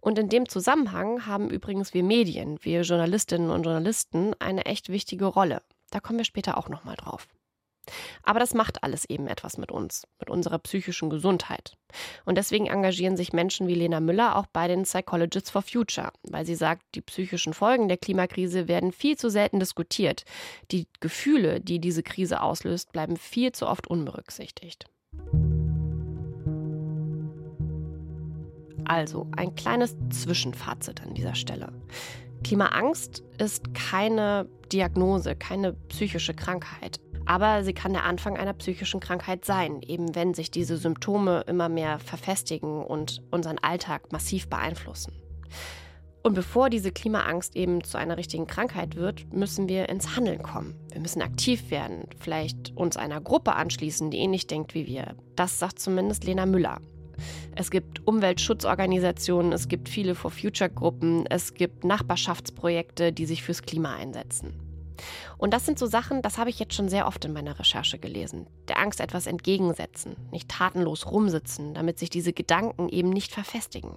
Und in dem Zusammenhang haben übrigens wir Medien, wir Journalistinnen und Journalisten eine echt wichtige Rolle. Da kommen wir später auch nochmal drauf. Aber das macht alles eben etwas mit uns, mit unserer psychischen Gesundheit. Und deswegen engagieren sich Menschen wie Lena Müller auch bei den Psychologists for Future, weil sie sagt, die psychischen Folgen der Klimakrise werden viel zu selten diskutiert. Die Gefühle, die diese Krise auslöst, bleiben viel zu oft unberücksichtigt. Also ein kleines Zwischenfazit an dieser Stelle. Klimaangst ist keine Diagnose, keine psychische Krankheit. Aber sie kann der Anfang einer psychischen Krankheit sein, eben wenn sich diese Symptome immer mehr verfestigen und unseren Alltag massiv beeinflussen. Und bevor diese Klimaangst eben zu einer richtigen Krankheit wird, müssen wir ins Handeln kommen. Wir müssen aktiv werden, vielleicht uns einer Gruppe anschließen, die ähnlich denkt wie wir. Das sagt zumindest Lena Müller. Es gibt Umweltschutzorganisationen, es gibt viele For Future Gruppen, es gibt Nachbarschaftsprojekte, die sich fürs Klima einsetzen. Und das sind so Sachen, das habe ich jetzt schon sehr oft in meiner Recherche gelesen. Der Angst etwas entgegensetzen, nicht tatenlos rumsitzen, damit sich diese Gedanken eben nicht verfestigen.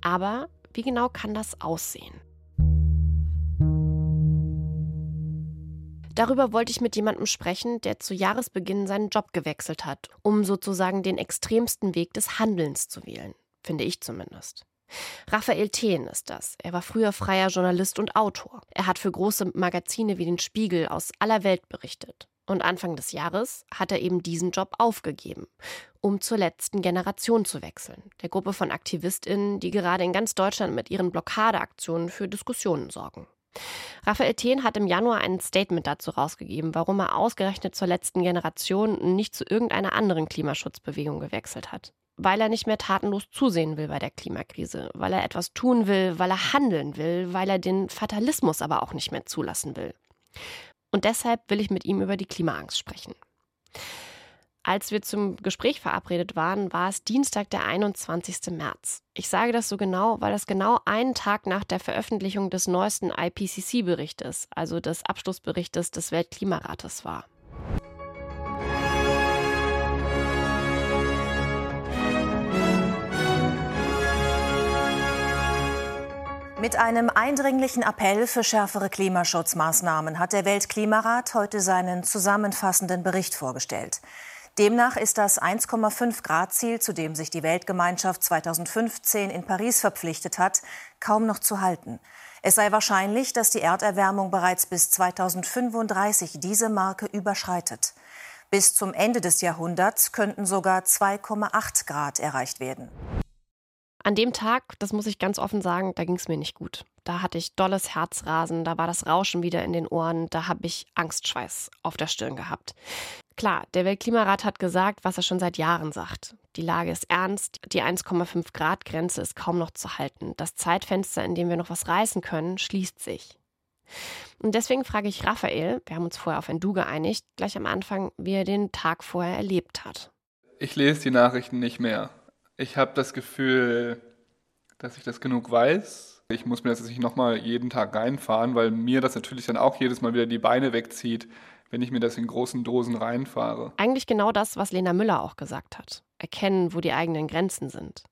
Aber wie genau kann das aussehen? Darüber wollte ich mit jemandem sprechen, der zu Jahresbeginn seinen Job gewechselt hat, um sozusagen den extremsten Weg des Handelns zu wählen, finde ich zumindest. Raphael Thien ist das. Er war früher freier Journalist und Autor. Er hat für große Magazine wie den Spiegel aus aller Welt berichtet. Und Anfang des Jahres hat er eben diesen Job aufgegeben, um zur letzten Generation zu wechseln, der Gruppe von Aktivistinnen, die gerade in ganz Deutschland mit ihren Blockadeaktionen für Diskussionen sorgen. Raphael Thien hat im Januar ein Statement dazu rausgegeben, warum er ausgerechnet zur letzten Generation nicht zu irgendeiner anderen Klimaschutzbewegung gewechselt hat. Weil er nicht mehr tatenlos zusehen will bei der Klimakrise, weil er etwas tun will, weil er handeln will, weil er den Fatalismus aber auch nicht mehr zulassen will. Und deshalb will ich mit ihm über die Klimaangst sprechen. Als wir zum Gespräch verabredet waren, war es Dienstag, der 21. März. Ich sage das so genau, weil das genau einen Tag nach der Veröffentlichung des neuesten IPCC-Berichtes, also des Abschlussberichtes des Weltklimarates war. Mit einem eindringlichen Appell für schärfere Klimaschutzmaßnahmen hat der Weltklimarat heute seinen zusammenfassenden Bericht vorgestellt. Demnach ist das 1,5 Grad Ziel, zu dem sich die Weltgemeinschaft 2015 in Paris verpflichtet hat, kaum noch zu halten. Es sei wahrscheinlich, dass die Erderwärmung bereits bis 2035 diese Marke überschreitet. Bis zum Ende des Jahrhunderts könnten sogar 2,8 Grad erreicht werden. An dem Tag, das muss ich ganz offen sagen, da ging es mir nicht gut. Da hatte ich dolles Herzrasen, da war das Rauschen wieder in den Ohren, da habe ich Angstschweiß auf der Stirn gehabt. Klar, der Weltklimarat hat gesagt, was er schon seit Jahren sagt. Die Lage ist ernst, die 1,5 Grad Grenze ist kaum noch zu halten. Das Zeitfenster, in dem wir noch was reißen können, schließt sich. Und deswegen frage ich Raphael, wir haben uns vorher auf ein Du geeinigt, gleich am Anfang, wie er den Tag vorher erlebt hat. Ich lese die Nachrichten nicht mehr. Ich habe das Gefühl, dass ich das genug weiß. Ich muss mir das jetzt nicht nochmal jeden Tag reinfahren, weil mir das natürlich dann auch jedes Mal wieder die Beine wegzieht, wenn ich mir das in großen Dosen reinfahre. Eigentlich genau das, was Lena Müller auch gesagt hat. Erkennen, wo die eigenen Grenzen sind.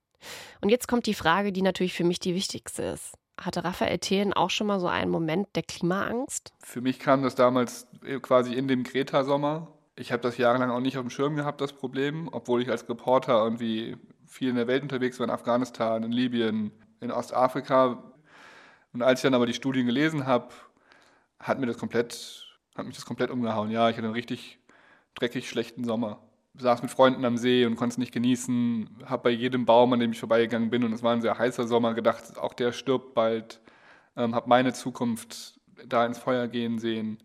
Und jetzt kommt die Frage, die natürlich für mich die wichtigste ist. Hatte Raphael Thelen auch schon mal so einen Moment der Klimaangst? Für mich kam das damals quasi in dem Greta-Sommer. Ich habe das jahrelang auch nicht auf dem Schirm gehabt, das Problem, obwohl ich als Reporter irgendwie viel in der Welt unterwegs war, in Afghanistan, in Libyen, in Ostafrika. Und als ich dann aber die Studien gelesen habe, hat mir das komplett, hat mich das komplett umgehauen. Ja, ich hatte einen richtig dreckig schlechten Sommer. Saß mit Freunden am See und konnte es nicht genießen. Habe bei jedem Baum, an dem ich vorbeigegangen bin, und es war ein sehr heißer Sommer, gedacht, auch der stirbt bald. Ähm, habe meine Zukunft da ins Feuer gehen sehen.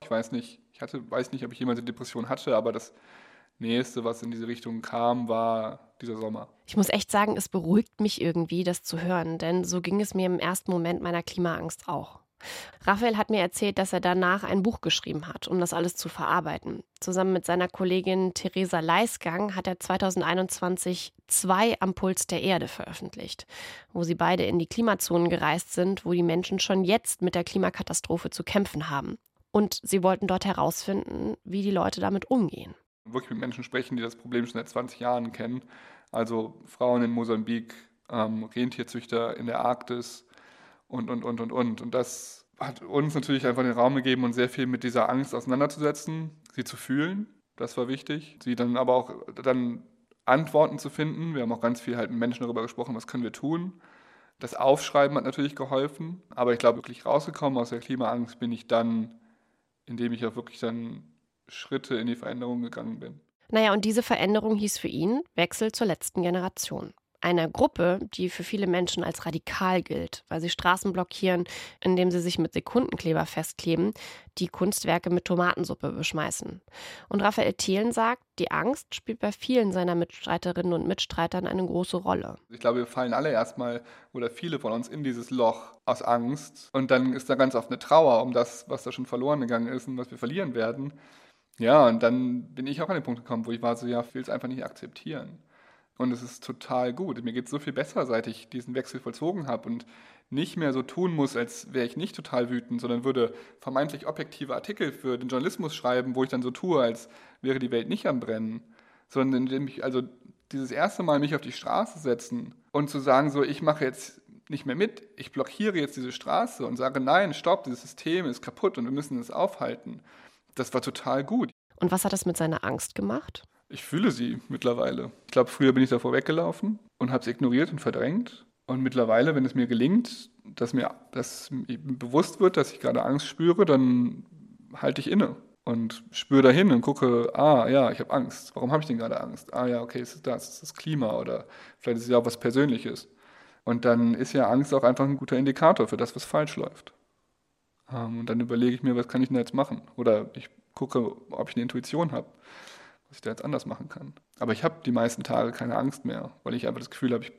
Ich weiß nicht, ich hatte, weiß nicht, ob ich jemals eine Depression hatte, aber das Nächste, was in diese Richtung kam, war dieser Sommer. Ich muss echt sagen, es beruhigt mich irgendwie, das zu hören, denn so ging es mir im ersten Moment meiner Klimaangst auch. Raphael hat mir erzählt, dass er danach ein Buch geschrieben hat, um das alles zu verarbeiten. Zusammen mit seiner Kollegin Theresa Leisgang hat er 2021 zwei am Puls der Erde veröffentlicht, wo sie beide in die Klimazonen gereist sind, wo die Menschen schon jetzt mit der Klimakatastrophe zu kämpfen haben. Und sie wollten dort herausfinden, wie die Leute damit umgehen wirklich mit Menschen sprechen, die das Problem schon seit 20 Jahren kennen. Also Frauen in Mosambik, ähm, Rentierzüchter in der Arktis und, und, und, und, und. Und das hat uns natürlich einfach den Raum gegeben, uns sehr viel mit dieser Angst auseinanderzusetzen, sie zu fühlen. Das war wichtig. Sie dann aber auch dann Antworten zu finden. Wir haben auch ganz viel halt mit Menschen darüber gesprochen, was können wir tun. Das Aufschreiben hat natürlich geholfen. Aber ich glaube, wirklich rausgekommen aus der Klimaangst bin ich dann, indem ich auch wirklich dann Schritte in die Veränderung gegangen bin. Naja, und diese Veränderung hieß für ihn Wechsel zur letzten Generation. Einer Gruppe, die für viele Menschen als radikal gilt, weil sie Straßen blockieren, indem sie sich mit Sekundenkleber festkleben, die Kunstwerke mit Tomatensuppe beschmeißen. Und Raphael Thelen sagt, die Angst spielt bei vielen seiner Mitstreiterinnen und Mitstreitern eine große Rolle. Ich glaube, wir fallen alle erstmal oder viele von uns in dieses Loch aus Angst. Und dann ist da ganz oft eine Trauer um das, was da schon verloren gegangen ist und was wir verlieren werden. Ja, und dann bin ich auch an den Punkt gekommen, wo ich war so, ja, ich will es einfach nicht akzeptieren. Und es ist total gut. Mir geht es so viel besser, seit ich diesen Wechsel vollzogen habe und nicht mehr so tun muss, als wäre ich nicht total wütend, sondern würde vermeintlich objektive Artikel für den Journalismus schreiben, wo ich dann so tue, als wäre die Welt nicht am Brennen. Sondern indem ich also dieses erste Mal mich auf die Straße setzen und zu sagen, so, ich mache jetzt nicht mehr mit, ich blockiere jetzt diese Straße und sage, nein, stopp, dieses System ist kaputt und wir müssen es aufhalten das war total gut. Und was hat das mit seiner Angst gemacht? Ich fühle sie mittlerweile. Ich glaube, früher bin ich davor weggelaufen und habe es ignoriert und verdrängt. Und mittlerweile, wenn es mir gelingt, dass mir das bewusst wird, dass ich gerade Angst spüre, dann halte ich inne und spüre dahin und gucke, ah ja, ich habe Angst. Warum habe ich denn gerade Angst? Ah ja, okay, ist das, es ist das Klima oder vielleicht ist es ja auch was Persönliches. Und dann ist ja Angst auch einfach ein guter Indikator für das, was falsch läuft. Ähm, und dann überlege ich mir, was kann ich denn jetzt machen? Oder ich gucke, ob ich eine Intuition habe, was ich da jetzt anders machen kann. Aber ich habe die meisten Tage keine Angst mehr, weil ich einfach das Gefühl habe, ich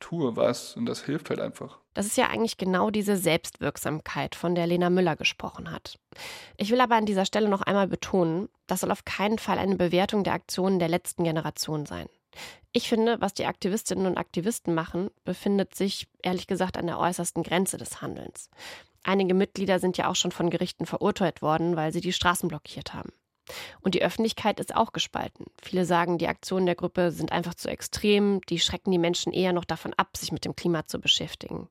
tue was und das hilft halt einfach. Das ist ja eigentlich genau diese Selbstwirksamkeit, von der Lena Müller gesprochen hat. Ich will aber an dieser Stelle noch einmal betonen, das soll auf keinen Fall eine Bewertung der Aktionen der letzten Generation sein. Ich finde, was die Aktivistinnen und Aktivisten machen, befindet sich ehrlich gesagt an der äußersten Grenze des Handelns. Einige Mitglieder sind ja auch schon von Gerichten verurteilt worden, weil sie die Straßen blockiert haben. Und die Öffentlichkeit ist auch gespalten. Viele sagen, die Aktionen der Gruppe sind einfach zu extrem, die schrecken die Menschen eher noch davon ab, sich mit dem Klima zu beschäftigen.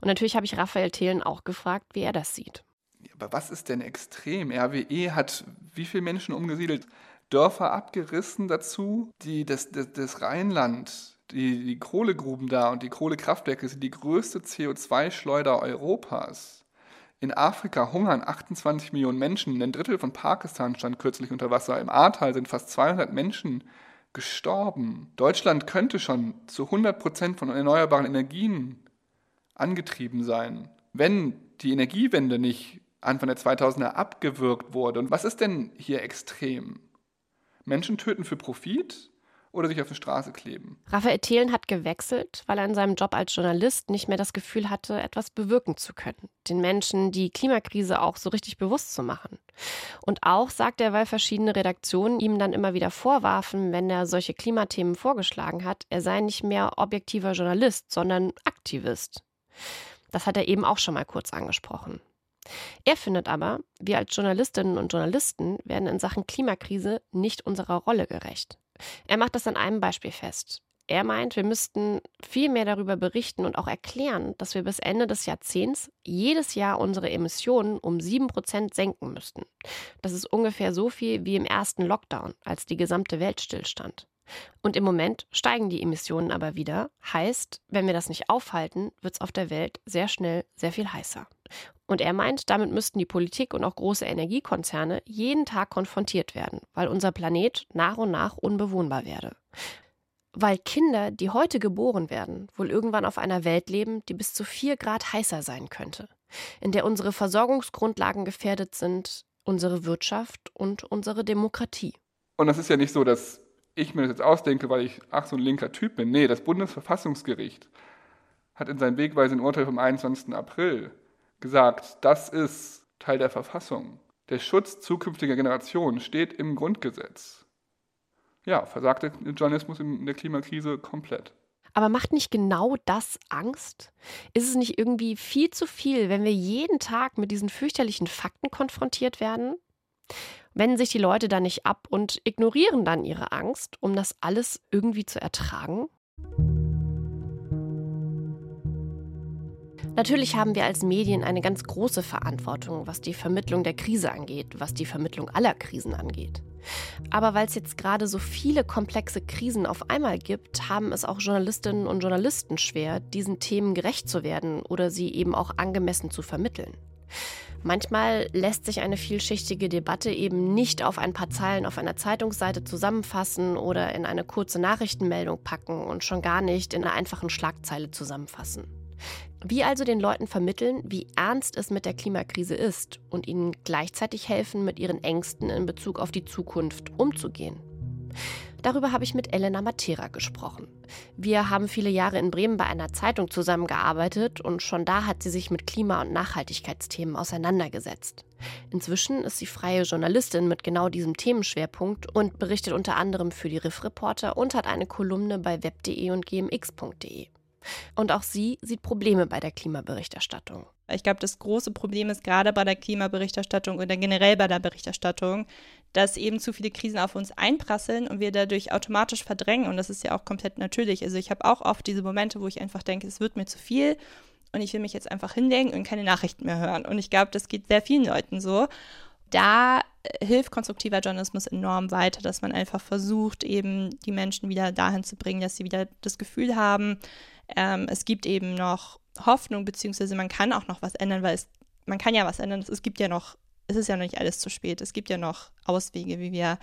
Und natürlich habe ich Raphael Thelen auch gefragt, wie er das sieht. Aber was ist denn extrem? RWE hat wie viele Menschen umgesiedelt? Dörfer abgerissen dazu, die das, das, das Rheinland, die, die Kohlegruben da und die Kohlekraftwerke sind die größte CO2-Schleuder Europas. In Afrika hungern 28 Millionen Menschen. Ein Drittel von Pakistan stand kürzlich unter Wasser. Im Ahrtal sind fast 200 Menschen gestorben. Deutschland könnte schon zu 100 Prozent von erneuerbaren Energien angetrieben sein, wenn die Energiewende nicht Anfang der 2000er abgewürgt wurde. Und was ist denn hier extrem? Menschen töten für Profit oder sich auf die Straße kleben. Raphael Thelen hat gewechselt, weil er in seinem Job als Journalist nicht mehr das Gefühl hatte, etwas bewirken zu können, den Menschen die Klimakrise auch so richtig bewusst zu machen. Und auch sagt er, weil verschiedene Redaktionen ihm dann immer wieder vorwarfen, wenn er solche Klimathemen vorgeschlagen hat, er sei nicht mehr objektiver Journalist, sondern Aktivist. Das hat er eben auch schon mal kurz angesprochen. Er findet aber, wir als Journalistinnen und Journalisten werden in Sachen Klimakrise nicht unserer Rolle gerecht. Er macht das an einem Beispiel fest. Er meint, wir müssten viel mehr darüber berichten und auch erklären, dass wir bis Ende des Jahrzehnts jedes Jahr unsere Emissionen um sieben Prozent senken müssten. Das ist ungefähr so viel wie im ersten Lockdown, als die gesamte Welt stillstand. Und im Moment steigen die Emissionen aber wieder. Heißt, wenn wir das nicht aufhalten, wird es auf der Welt sehr schnell sehr viel heißer. Und er meint, damit müssten die Politik und auch große Energiekonzerne jeden Tag konfrontiert werden, weil unser Planet nach und nach unbewohnbar werde. Weil Kinder, die heute geboren werden, wohl irgendwann auf einer Welt leben, die bis zu vier Grad heißer sein könnte, in der unsere Versorgungsgrundlagen gefährdet sind, unsere Wirtschaft und unsere Demokratie. Und das ist ja nicht so, dass ich mir das jetzt ausdenke, weil ich ach so ein linker Typ bin. Nee, das Bundesverfassungsgericht hat in seinem wegweisenden Urteil vom 21. April gesagt, das ist Teil der Verfassung. Der Schutz zukünftiger Generationen steht im Grundgesetz. Ja, versagt der Journalismus in der Klimakrise komplett. Aber macht nicht genau das Angst? Ist es nicht irgendwie viel zu viel, wenn wir jeden Tag mit diesen fürchterlichen Fakten konfrontiert werden? Wenden sich die Leute dann nicht ab und ignorieren dann ihre Angst, um das alles irgendwie zu ertragen? Natürlich haben wir als Medien eine ganz große Verantwortung, was die Vermittlung der Krise angeht, was die Vermittlung aller Krisen angeht. Aber weil es jetzt gerade so viele komplexe Krisen auf einmal gibt, haben es auch Journalistinnen und Journalisten schwer, diesen Themen gerecht zu werden oder sie eben auch angemessen zu vermitteln. Manchmal lässt sich eine vielschichtige Debatte eben nicht auf ein paar Zeilen auf einer Zeitungsseite zusammenfassen oder in eine kurze Nachrichtenmeldung packen und schon gar nicht in einer einfachen Schlagzeile zusammenfassen. Wie also den Leuten vermitteln, wie ernst es mit der Klimakrise ist und ihnen gleichzeitig helfen, mit ihren Ängsten in Bezug auf die Zukunft umzugehen. Darüber habe ich mit Elena Matera gesprochen. Wir haben viele Jahre in Bremen bei einer Zeitung zusammengearbeitet und schon da hat sie sich mit Klima- und Nachhaltigkeitsthemen auseinandergesetzt. Inzwischen ist sie freie Journalistin mit genau diesem Themenschwerpunkt und berichtet unter anderem für die Riff Reporter und hat eine Kolumne bei web.de und gmx.de. Und auch sie sieht Probleme bei der Klimaberichterstattung. Ich glaube, das große Problem ist gerade bei der Klimaberichterstattung oder generell bei der Berichterstattung, dass eben zu viele Krisen auf uns einprasseln und wir dadurch automatisch verdrängen. Und das ist ja auch komplett natürlich. Also ich habe auch oft diese Momente, wo ich einfach denke, es wird mir zu viel und ich will mich jetzt einfach hinlegen und keine Nachrichten mehr hören. Und ich glaube, das geht sehr vielen Leuten so. Da äh, hilft konstruktiver Journalismus enorm weiter, dass man einfach versucht, eben die Menschen wieder dahin zu bringen, dass sie wieder das Gefühl haben, ähm, es gibt eben noch Hoffnung, beziehungsweise man kann auch noch was ändern, weil es, man kann ja was ändern. Es gibt ja noch, es ist ja noch nicht alles zu spät. Es gibt ja noch Auswege, wie wir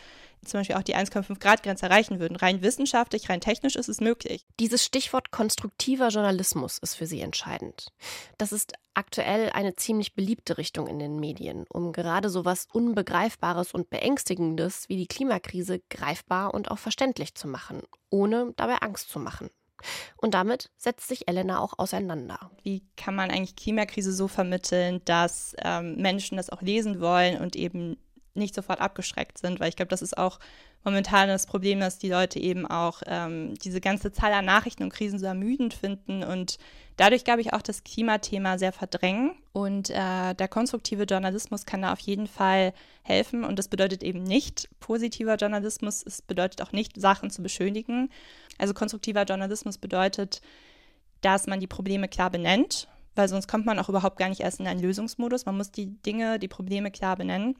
zum Beispiel auch die 1,5 Grad Grenze erreichen würden. Rein wissenschaftlich, rein technisch ist es möglich. Dieses Stichwort konstruktiver Journalismus ist für Sie entscheidend. Das ist aktuell eine ziemlich beliebte Richtung in den Medien, um gerade so was Unbegreifbares und Beängstigendes wie die Klimakrise greifbar und auch verständlich zu machen, ohne dabei Angst zu machen. Und damit setzt sich Elena auch auseinander. Wie kann man eigentlich Klimakrise so vermitteln, dass ähm, Menschen das auch lesen wollen und eben nicht sofort abgeschreckt sind? Weil ich glaube, das ist auch momentan das Problem, dass die Leute eben auch ähm, diese ganze Zahl an Nachrichten und Krisen so ermüdend finden und dadurch, glaube ich, auch das Klimathema sehr verdrängen. Und äh, der konstruktive Journalismus kann da auf jeden Fall helfen. Und das bedeutet eben nicht positiver Journalismus. Es bedeutet auch nicht, Sachen zu beschönigen. Also konstruktiver Journalismus bedeutet, dass man die Probleme klar benennt, weil sonst kommt man auch überhaupt gar nicht erst in einen Lösungsmodus. Man muss die Dinge, die Probleme klar benennen.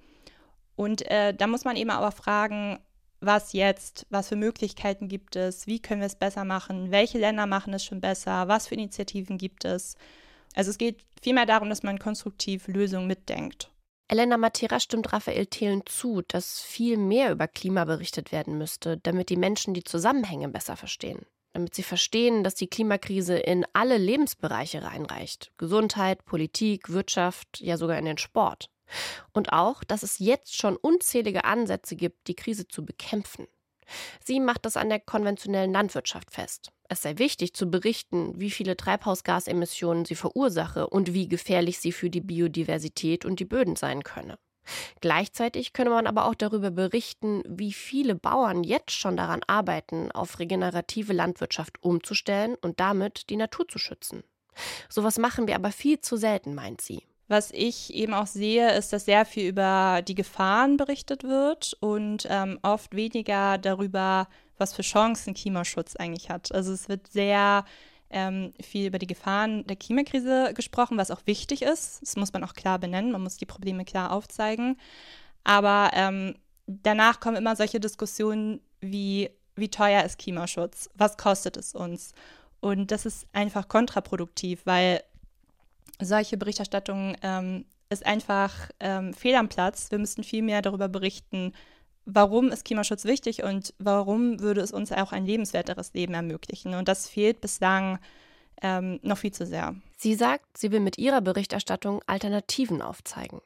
Und äh, da muss man eben aber fragen, was jetzt, was für Möglichkeiten gibt es, wie können wir es besser machen, welche Länder machen es schon besser, was für Initiativen gibt es. Also es geht vielmehr darum, dass man konstruktiv Lösungen mitdenkt. Elena Matera stimmt Raphael Thelen zu, dass viel mehr über Klima berichtet werden müsste, damit die Menschen die Zusammenhänge besser verstehen. Damit sie verstehen, dass die Klimakrise in alle Lebensbereiche reinreicht. Gesundheit, Politik, Wirtschaft, ja sogar in den Sport. Und auch, dass es jetzt schon unzählige Ansätze gibt, die Krise zu bekämpfen. Sie macht das an der konventionellen Landwirtschaft fest. Es sei wichtig zu berichten, wie viele Treibhausgasemissionen sie verursache und wie gefährlich sie für die Biodiversität und die Böden sein könne. Gleichzeitig könne man aber auch darüber berichten, wie viele Bauern jetzt schon daran arbeiten, auf regenerative Landwirtschaft umzustellen und damit die Natur zu schützen. Sowas machen wir aber viel zu selten, meint sie. Was ich eben auch sehe, ist, dass sehr viel über die Gefahren berichtet wird und ähm, oft weniger darüber, was für Chancen Klimaschutz eigentlich hat. Also es wird sehr ähm, viel über die Gefahren der Klimakrise gesprochen, was auch wichtig ist. Das muss man auch klar benennen, man muss die Probleme klar aufzeigen. Aber ähm, danach kommen immer solche Diskussionen wie, wie teuer ist Klimaschutz? Was kostet es uns? Und das ist einfach kontraproduktiv, weil solche Berichterstattung ähm, ist einfach ähm, fehl am Platz. Wir müssten viel mehr darüber berichten, warum ist Klimaschutz wichtig und warum würde es uns auch ein lebenswerteres Leben ermöglichen. Und das fehlt bislang ähm, noch viel zu sehr. Sie sagt, sie will mit ihrer Berichterstattung Alternativen aufzeigen.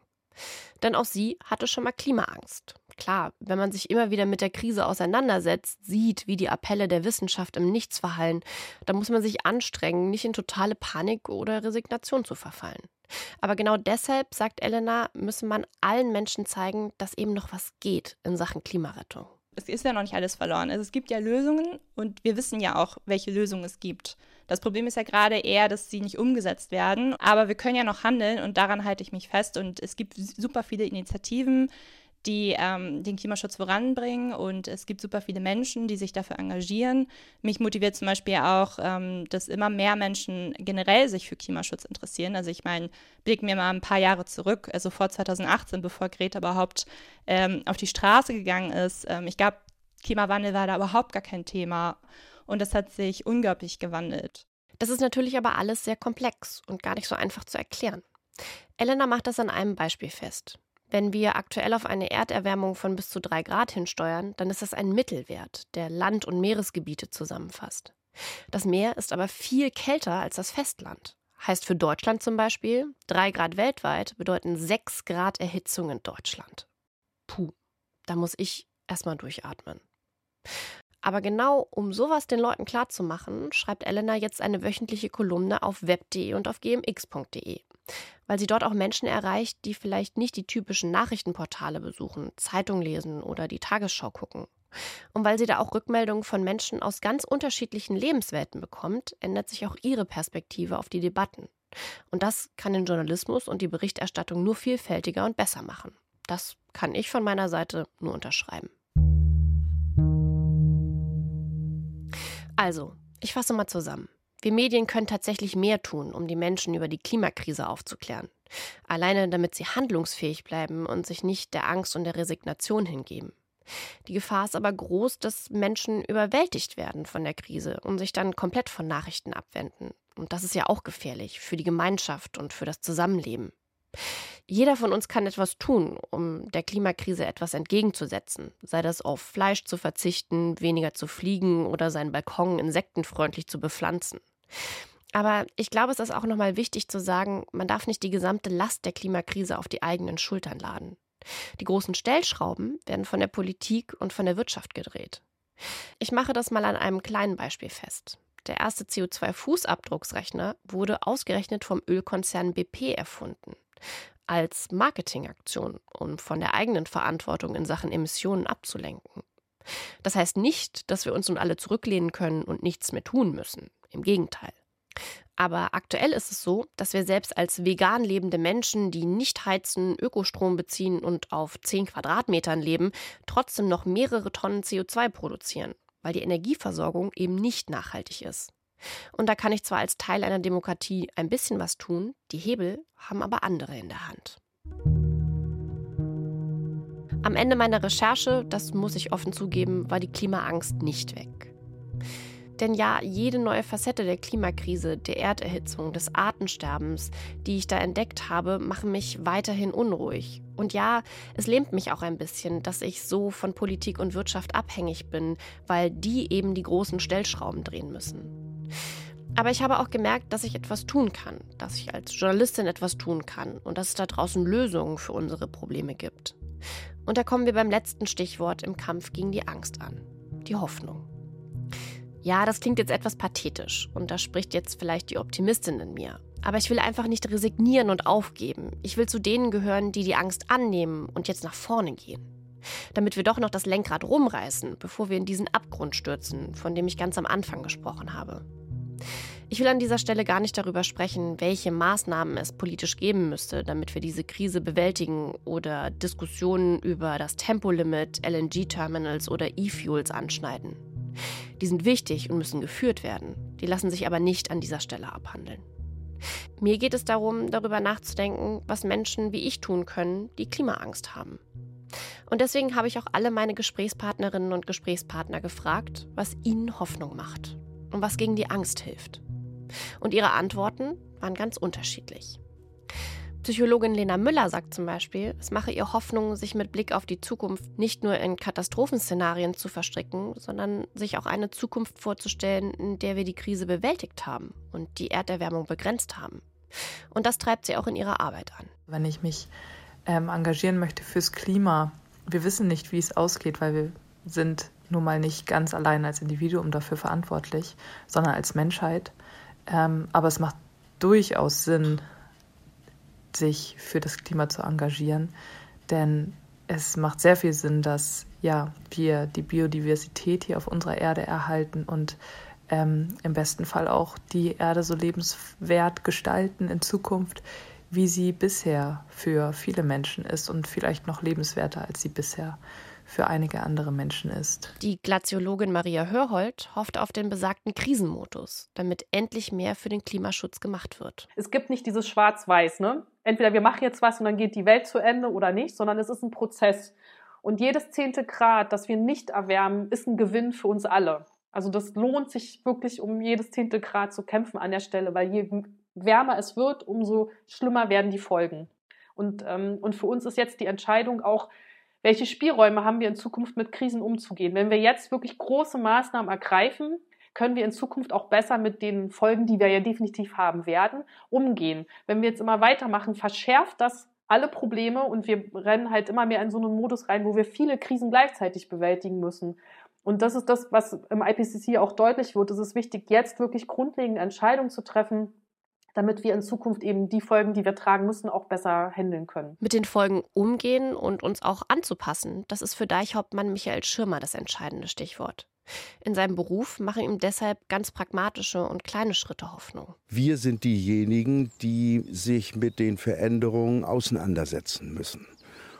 Denn auch sie hatte schon mal Klimaangst. Klar, wenn man sich immer wieder mit der Krise auseinandersetzt, sieht, wie die Appelle der Wissenschaft im Nichts verhallen, dann muss man sich anstrengen, nicht in totale Panik oder Resignation zu verfallen. Aber genau deshalb, sagt Elena, müsse man allen Menschen zeigen, dass eben noch was geht in Sachen Klimarettung. Es ist ja noch nicht alles verloren. Also es gibt ja Lösungen und wir wissen ja auch, welche Lösungen es gibt. Das Problem ist ja gerade eher, dass sie nicht umgesetzt werden. Aber wir können ja noch handeln und daran halte ich mich fest. Und es gibt super viele Initiativen, die ähm, den Klimaschutz voranbringen und es gibt super viele Menschen, die sich dafür engagieren. Mich motiviert zum Beispiel auch, ähm, dass immer mehr Menschen generell sich für Klimaschutz interessieren. Also ich meine, blicken wir mal ein paar Jahre zurück, also vor 2018, bevor Greta überhaupt ähm, auf die Straße gegangen ist. Ähm, ich glaube, Klimawandel war da überhaupt gar kein Thema und das hat sich unglaublich gewandelt. Das ist natürlich aber alles sehr komplex und gar nicht so einfach zu erklären. Elena macht das an einem Beispiel fest. Wenn wir aktuell auf eine Erderwärmung von bis zu drei Grad hinsteuern, dann ist das ein Mittelwert, der Land- und Meeresgebiete zusammenfasst. Das Meer ist aber viel kälter als das Festland. Heißt für Deutschland zum Beispiel, drei Grad weltweit bedeuten sechs Grad Erhitzung in Deutschland. Puh, da muss ich erstmal durchatmen. Aber genau um sowas den Leuten klarzumachen, schreibt Elena jetzt eine wöchentliche Kolumne auf web.de und auf gmx.de weil sie dort auch Menschen erreicht, die vielleicht nicht die typischen Nachrichtenportale besuchen, Zeitung lesen oder die Tagesschau gucken. Und weil sie da auch Rückmeldungen von Menschen aus ganz unterschiedlichen Lebenswelten bekommt, ändert sich auch ihre Perspektive auf die Debatten. Und das kann den Journalismus und die Berichterstattung nur vielfältiger und besser machen. Das kann ich von meiner Seite nur unterschreiben. Also, ich fasse mal zusammen. Wir Medien können tatsächlich mehr tun, um die Menschen über die Klimakrise aufzuklären. Alleine damit sie handlungsfähig bleiben und sich nicht der Angst und der Resignation hingeben. Die Gefahr ist aber groß, dass Menschen überwältigt werden von der Krise und sich dann komplett von Nachrichten abwenden. Und das ist ja auch gefährlich für die Gemeinschaft und für das Zusammenleben. Jeder von uns kann etwas tun, um der Klimakrise etwas entgegenzusetzen, sei das auf Fleisch zu verzichten, weniger zu fliegen oder seinen Balkon insektenfreundlich zu bepflanzen. Aber ich glaube, es ist auch nochmal wichtig zu sagen, man darf nicht die gesamte Last der Klimakrise auf die eigenen Schultern laden. Die großen Stellschrauben werden von der Politik und von der Wirtschaft gedreht. Ich mache das mal an einem kleinen Beispiel fest. der erste CO2-Fußabdrucksrechner, wurde ausgerechnet vom Ölkonzern BP erfunden. Als Marketingaktion, um von der eigenen Verantwortung in Sachen Emissionen abzulenken. Das heißt nicht, dass wir uns nun alle zurücklehnen können und nichts mehr tun müssen. Im Gegenteil. Aber aktuell ist es so, dass wir selbst als vegan lebende Menschen, die nicht heizen, Ökostrom beziehen und auf 10 Quadratmetern leben, trotzdem noch mehrere Tonnen CO2 produzieren, weil die Energieversorgung eben nicht nachhaltig ist. Und da kann ich zwar als Teil einer Demokratie ein bisschen was tun, die Hebel haben aber andere in der Hand. Am Ende meiner Recherche, das muss ich offen zugeben, war die Klimaangst nicht weg. Denn ja, jede neue Facette der Klimakrise, der Erderhitzung, des Artensterbens, die ich da entdeckt habe, machen mich weiterhin unruhig. Und ja, es lähmt mich auch ein bisschen, dass ich so von Politik und Wirtschaft abhängig bin, weil die eben die großen Stellschrauben drehen müssen. Aber ich habe auch gemerkt, dass ich etwas tun kann, dass ich als Journalistin etwas tun kann und dass es da draußen Lösungen für unsere Probleme gibt. Und da kommen wir beim letzten Stichwort im Kampf gegen die Angst an, die Hoffnung. Ja, das klingt jetzt etwas pathetisch und da spricht jetzt vielleicht die Optimistin in mir. Aber ich will einfach nicht resignieren und aufgeben. Ich will zu denen gehören, die die Angst annehmen und jetzt nach vorne gehen. Damit wir doch noch das Lenkrad rumreißen, bevor wir in diesen Abgrund stürzen, von dem ich ganz am Anfang gesprochen habe. Ich will an dieser Stelle gar nicht darüber sprechen, welche Maßnahmen es politisch geben müsste, damit wir diese Krise bewältigen oder Diskussionen über das Tempolimit, LNG-Terminals oder E-Fuels anschneiden. Die sind wichtig und müssen geführt werden. Die lassen sich aber nicht an dieser Stelle abhandeln. Mir geht es darum, darüber nachzudenken, was Menschen wie ich tun können, die Klimaangst haben. Und deswegen habe ich auch alle meine Gesprächspartnerinnen und Gesprächspartner gefragt, was ihnen Hoffnung macht und was gegen die Angst hilft. Und ihre Antworten waren ganz unterschiedlich. Psychologin Lena Müller sagt zum Beispiel, es mache ihr Hoffnung, sich mit Blick auf die Zukunft nicht nur in Katastrophenszenarien zu verstricken, sondern sich auch eine Zukunft vorzustellen, in der wir die Krise bewältigt haben und die Erderwärmung begrenzt haben. Und das treibt sie auch in ihrer Arbeit an. Wenn ich mich ähm, engagieren möchte fürs Klima, wir wissen nicht, wie es ausgeht, weil wir sind nun mal nicht ganz allein als Individuum dafür verantwortlich, sondern als Menschheit. Ähm, aber es macht durchaus Sinn, sich für das Klima zu engagieren. Denn es macht sehr viel Sinn, dass ja, wir die Biodiversität hier auf unserer Erde erhalten und ähm, im besten Fall auch die Erde so lebenswert gestalten in Zukunft, wie sie bisher für viele Menschen ist und vielleicht noch lebenswerter, als sie bisher für einige andere Menschen ist. Die Glaziologin Maria Hörhold hofft auf den besagten Krisenmodus, damit endlich mehr für den Klimaschutz gemacht wird. Es gibt nicht dieses Schwarz-Weiß, ne? Entweder wir machen jetzt was und dann geht die Welt zu Ende oder nicht, sondern es ist ein Prozess. Und jedes zehnte Grad, das wir nicht erwärmen, ist ein Gewinn für uns alle. Also das lohnt sich wirklich, um jedes zehnte Grad zu kämpfen an der Stelle, weil je wärmer es wird, umso schlimmer werden die Folgen. Und, ähm, und für uns ist jetzt die Entscheidung auch, welche Spielräume haben wir in Zukunft mit Krisen umzugehen? Wenn wir jetzt wirklich große Maßnahmen ergreifen, können wir in Zukunft auch besser mit den Folgen, die wir ja definitiv haben werden, umgehen. Wenn wir jetzt immer weitermachen, verschärft das alle Probleme und wir rennen halt immer mehr in so einen Modus rein, wo wir viele Krisen gleichzeitig bewältigen müssen. Und das ist das, was im IPCC auch deutlich wird. Es ist wichtig, jetzt wirklich grundlegende Entscheidungen zu treffen, damit wir in Zukunft eben die Folgen, die wir tragen müssen, auch besser handeln können. Mit den Folgen umgehen und uns auch anzupassen, das ist für Deichhauptmann Michael Schirmer das entscheidende Stichwort. In seinem Beruf machen ihm deshalb ganz pragmatische und kleine Schritte Hoffnung. Wir sind diejenigen, die sich mit den Veränderungen auseinandersetzen müssen.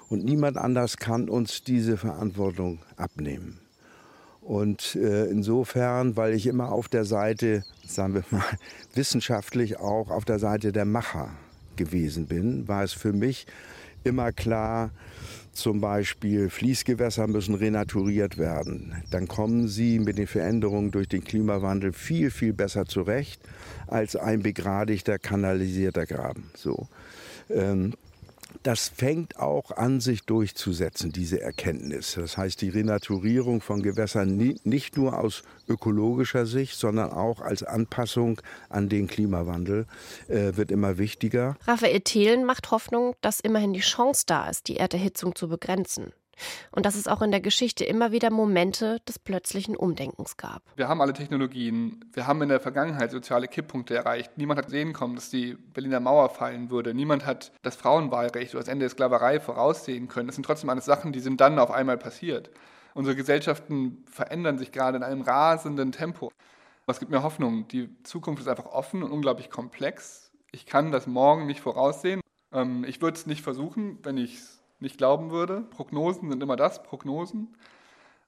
Und niemand anders kann uns diese Verantwortung abnehmen. Und äh, insofern, weil ich immer auf der Seite, sagen wir mal, [laughs] wissenschaftlich auch auf der Seite der Macher gewesen bin, war es für mich immer klar, zum Beispiel Fließgewässer müssen renaturiert werden. Dann kommen sie mit den Veränderungen durch den Klimawandel viel, viel besser zurecht als ein begradigter, kanalisierter Graben. So. Ähm, das fängt auch an, sich durchzusetzen, diese Erkenntnis. Das heißt, die Renaturierung von Gewässern nicht nur aus ökologischer Sicht, sondern auch als Anpassung an den Klimawandel äh, wird immer wichtiger. Raphael Thelen macht Hoffnung, dass immerhin die Chance da ist, die Erderhitzung zu begrenzen. Und dass es auch in der Geschichte immer wieder Momente des plötzlichen Umdenkens gab. Wir haben alle Technologien. Wir haben in der Vergangenheit soziale Kipppunkte erreicht. Niemand hat sehen kommen, dass die Berliner Mauer fallen würde. Niemand hat das Frauenwahlrecht oder das Ende der Sklaverei voraussehen können. Das sind trotzdem alles Sachen, die sind dann auf einmal passiert. Unsere Gesellschaften verändern sich gerade in einem rasenden Tempo. Was gibt mir Hoffnung? Die Zukunft ist einfach offen und unglaublich komplex. Ich kann das morgen nicht voraussehen. Ähm, ich würde es nicht versuchen, wenn ich es nicht glauben würde. Prognosen sind immer das, Prognosen.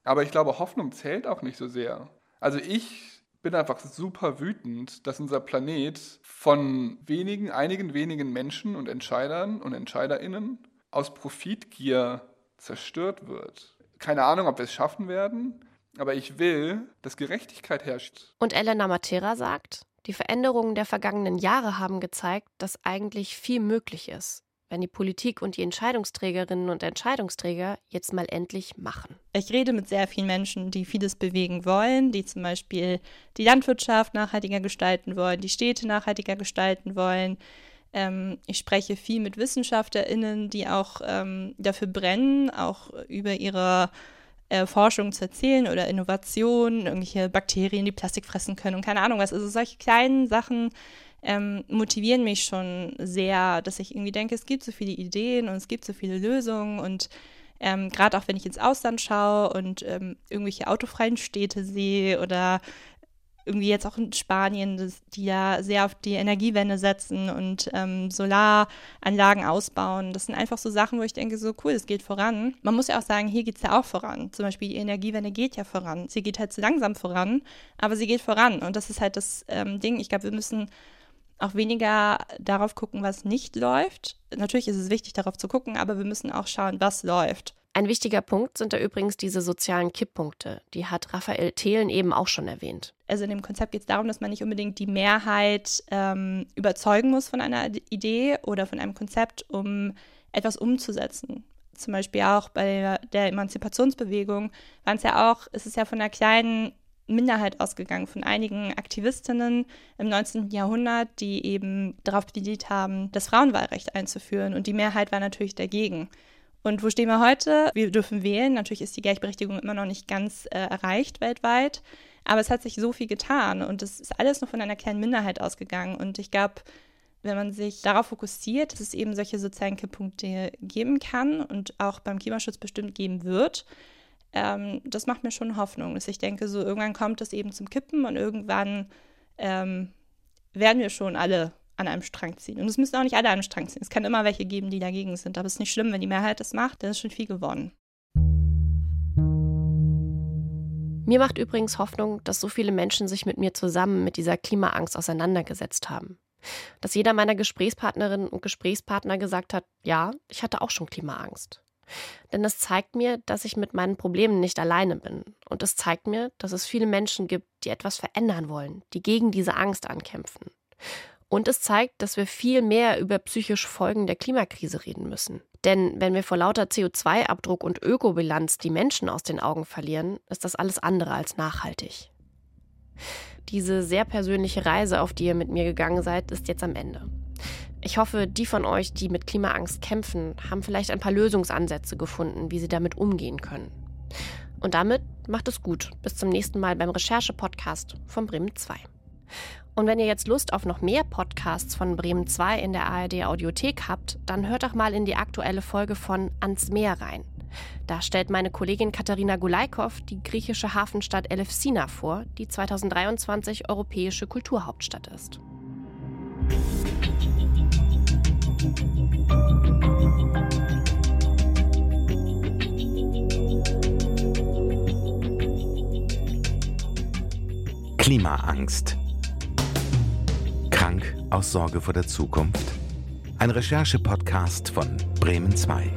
Aber ich glaube, Hoffnung zählt auch nicht so sehr. Also ich bin einfach super wütend, dass unser Planet von wenigen, einigen wenigen Menschen und Entscheidern und Entscheiderinnen aus Profitgier zerstört wird. Keine Ahnung, ob wir es schaffen werden, aber ich will, dass Gerechtigkeit herrscht. Und Elena Matera sagt, die Veränderungen der vergangenen Jahre haben gezeigt, dass eigentlich viel möglich ist wenn die Politik und die Entscheidungsträgerinnen und Entscheidungsträger jetzt mal endlich machen. Ich rede mit sehr vielen Menschen, die vieles bewegen wollen, die zum Beispiel die Landwirtschaft nachhaltiger gestalten wollen, die Städte nachhaltiger gestalten wollen. Ähm, ich spreche viel mit WissenschaftlerInnen, die auch ähm, dafür brennen, auch über ihre äh, Forschung zu erzählen oder Innovationen, irgendwelche Bakterien, die Plastik fressen können und keine Ahnung was. Also solche kleinen Sachen, ähm, motivieren mich schon sehr, dass ich irgendwie denke, es gibt so viele Ideen und es gibt so viele Lösungen und ähm, gerade auch wenn ich ins Ausland schaue und ähm, irgendwelche autofreien Städte sehe oder irgendwie jetzt auch in Spanien, das, die ja sehr auf die Energiewende setzen und ähm, Solaranlagen ausbauen. Das sind einfach so Sachen, wo ich denke, so cool, es geht voran. Man muss ja auch sagen, hier geht es ja auch voran. Zum Beispiel die Energiewende geht ja voran. Sie geht halt zu langsam voran, aber sie geht voran. Und das ist halt das ähm, Ding. Ich glaube, wir müssen auch weniger darauf gucken, was nicht läuft. Natürlich ist es wichtig, darauf zu gucken, aber wir müssen auch schauen, was läuft. Ein wichtiger Punkt sind da übrigens diese sozialen Kipppunkte. Die hat Raphael Thelen eben auch schon erwähnt. Also in dem Konzept geht es darum, dass man nicht unbedingt die Mehrheit ähm, überzeugen muss von einer Idee oder von einem Konzept, um etwas umzusetzen. Zum Beispiel auch bei der Emanzipationsbewegung waren es ja auch, ist es ja von einer kleinen Minderheit ausgegangen, von einigen Aktivistinnen im 19. Jahrhundert, die eben darauf plädiert haben, das Frauenwahlrecht einzuführen. Und die Mehrheit war natürlich dagegen. Und wo stehen wir heute? Wir dürfen wählen. Natürlich ist die Gleichberechtigung immer noch nicht ganz äh, erreicht weltweit. Aber es hat sich so viel getan und es ist alles nur von einer kleinen Minderheit ausgegangen. Und ich glaube, wenn man sich darauf fokussiert, dass es eben solche sozialen Kipppunkte geben kann und auch beim Klimaschutz bestimmt geben wird, ähm, das macht mir schon Hoffnung, dass ich denke, so irgendwann kommt es eben zum Kippen und irgendwann ähm, werden wir schon alle an einem Strang ziehen. Und es müssen auch nicht alle an einem Strang ziehen. Es kann immer welche geben, die dagegen sind. Aber es ist nicht schlimm, wenn die Mehrheit das macht, dann ist schon viel gewonnen. Mir macht übrigens Hoffnung, dass so viele Menschen sich mit mir zusammen mit dieser Klimaangst auseinandergesetzt haben. Dass jeder meiner Gesprächspartnerinnen und Gesprächspartner gesagt hat, ja, ich hatte auch schon Klimaangst. Denn es zeigt mir, dass ich mit meinen Problemen nicht alleine bin. Und es zeigt mir, dass es viele Menschen gibt, die etwas verändern wollen, die gegen diese Angst ankämpfen. Und es zeigt, dass wir viel mehr über psychische Folgen der Klimakrise reden müssen. Denn wenn wir vor lauter CO2-Abdruck und Ökobilanz die Menschen aus den Augen verlieren, ist das alles andere als nachhaltig. Diese sehr persönliche Reise, auf die ihr mit mir gegangen seid, ist jetzt am Ende. Ich hoffe, die von euch, die mit Klimaangst kämpfen, haben vielleicht ein paar Lösungsansätze gefunden, wie sie damit umgehen können. Und damit macht es gut. Bis zum nächsten Mal beim Recherche-Podcast von Bremen 2. Und wenn ihr jetzt Lust auf noch mehr Podcasts von Bremen 2 in der ARD Audiothek habt, dann hört doch mal in die aktuelle Folge von Ans Meer rein. Da stellt meine Kollegin Katharina Gulaikow die griechische Hafenstadt Elefsina vor, die 2023 europäische Kulturhauptstadt ist. Klimaangst. Krank aus Sorge vor der Zukunft? Ein Recherche-Podcast von Bremen 2.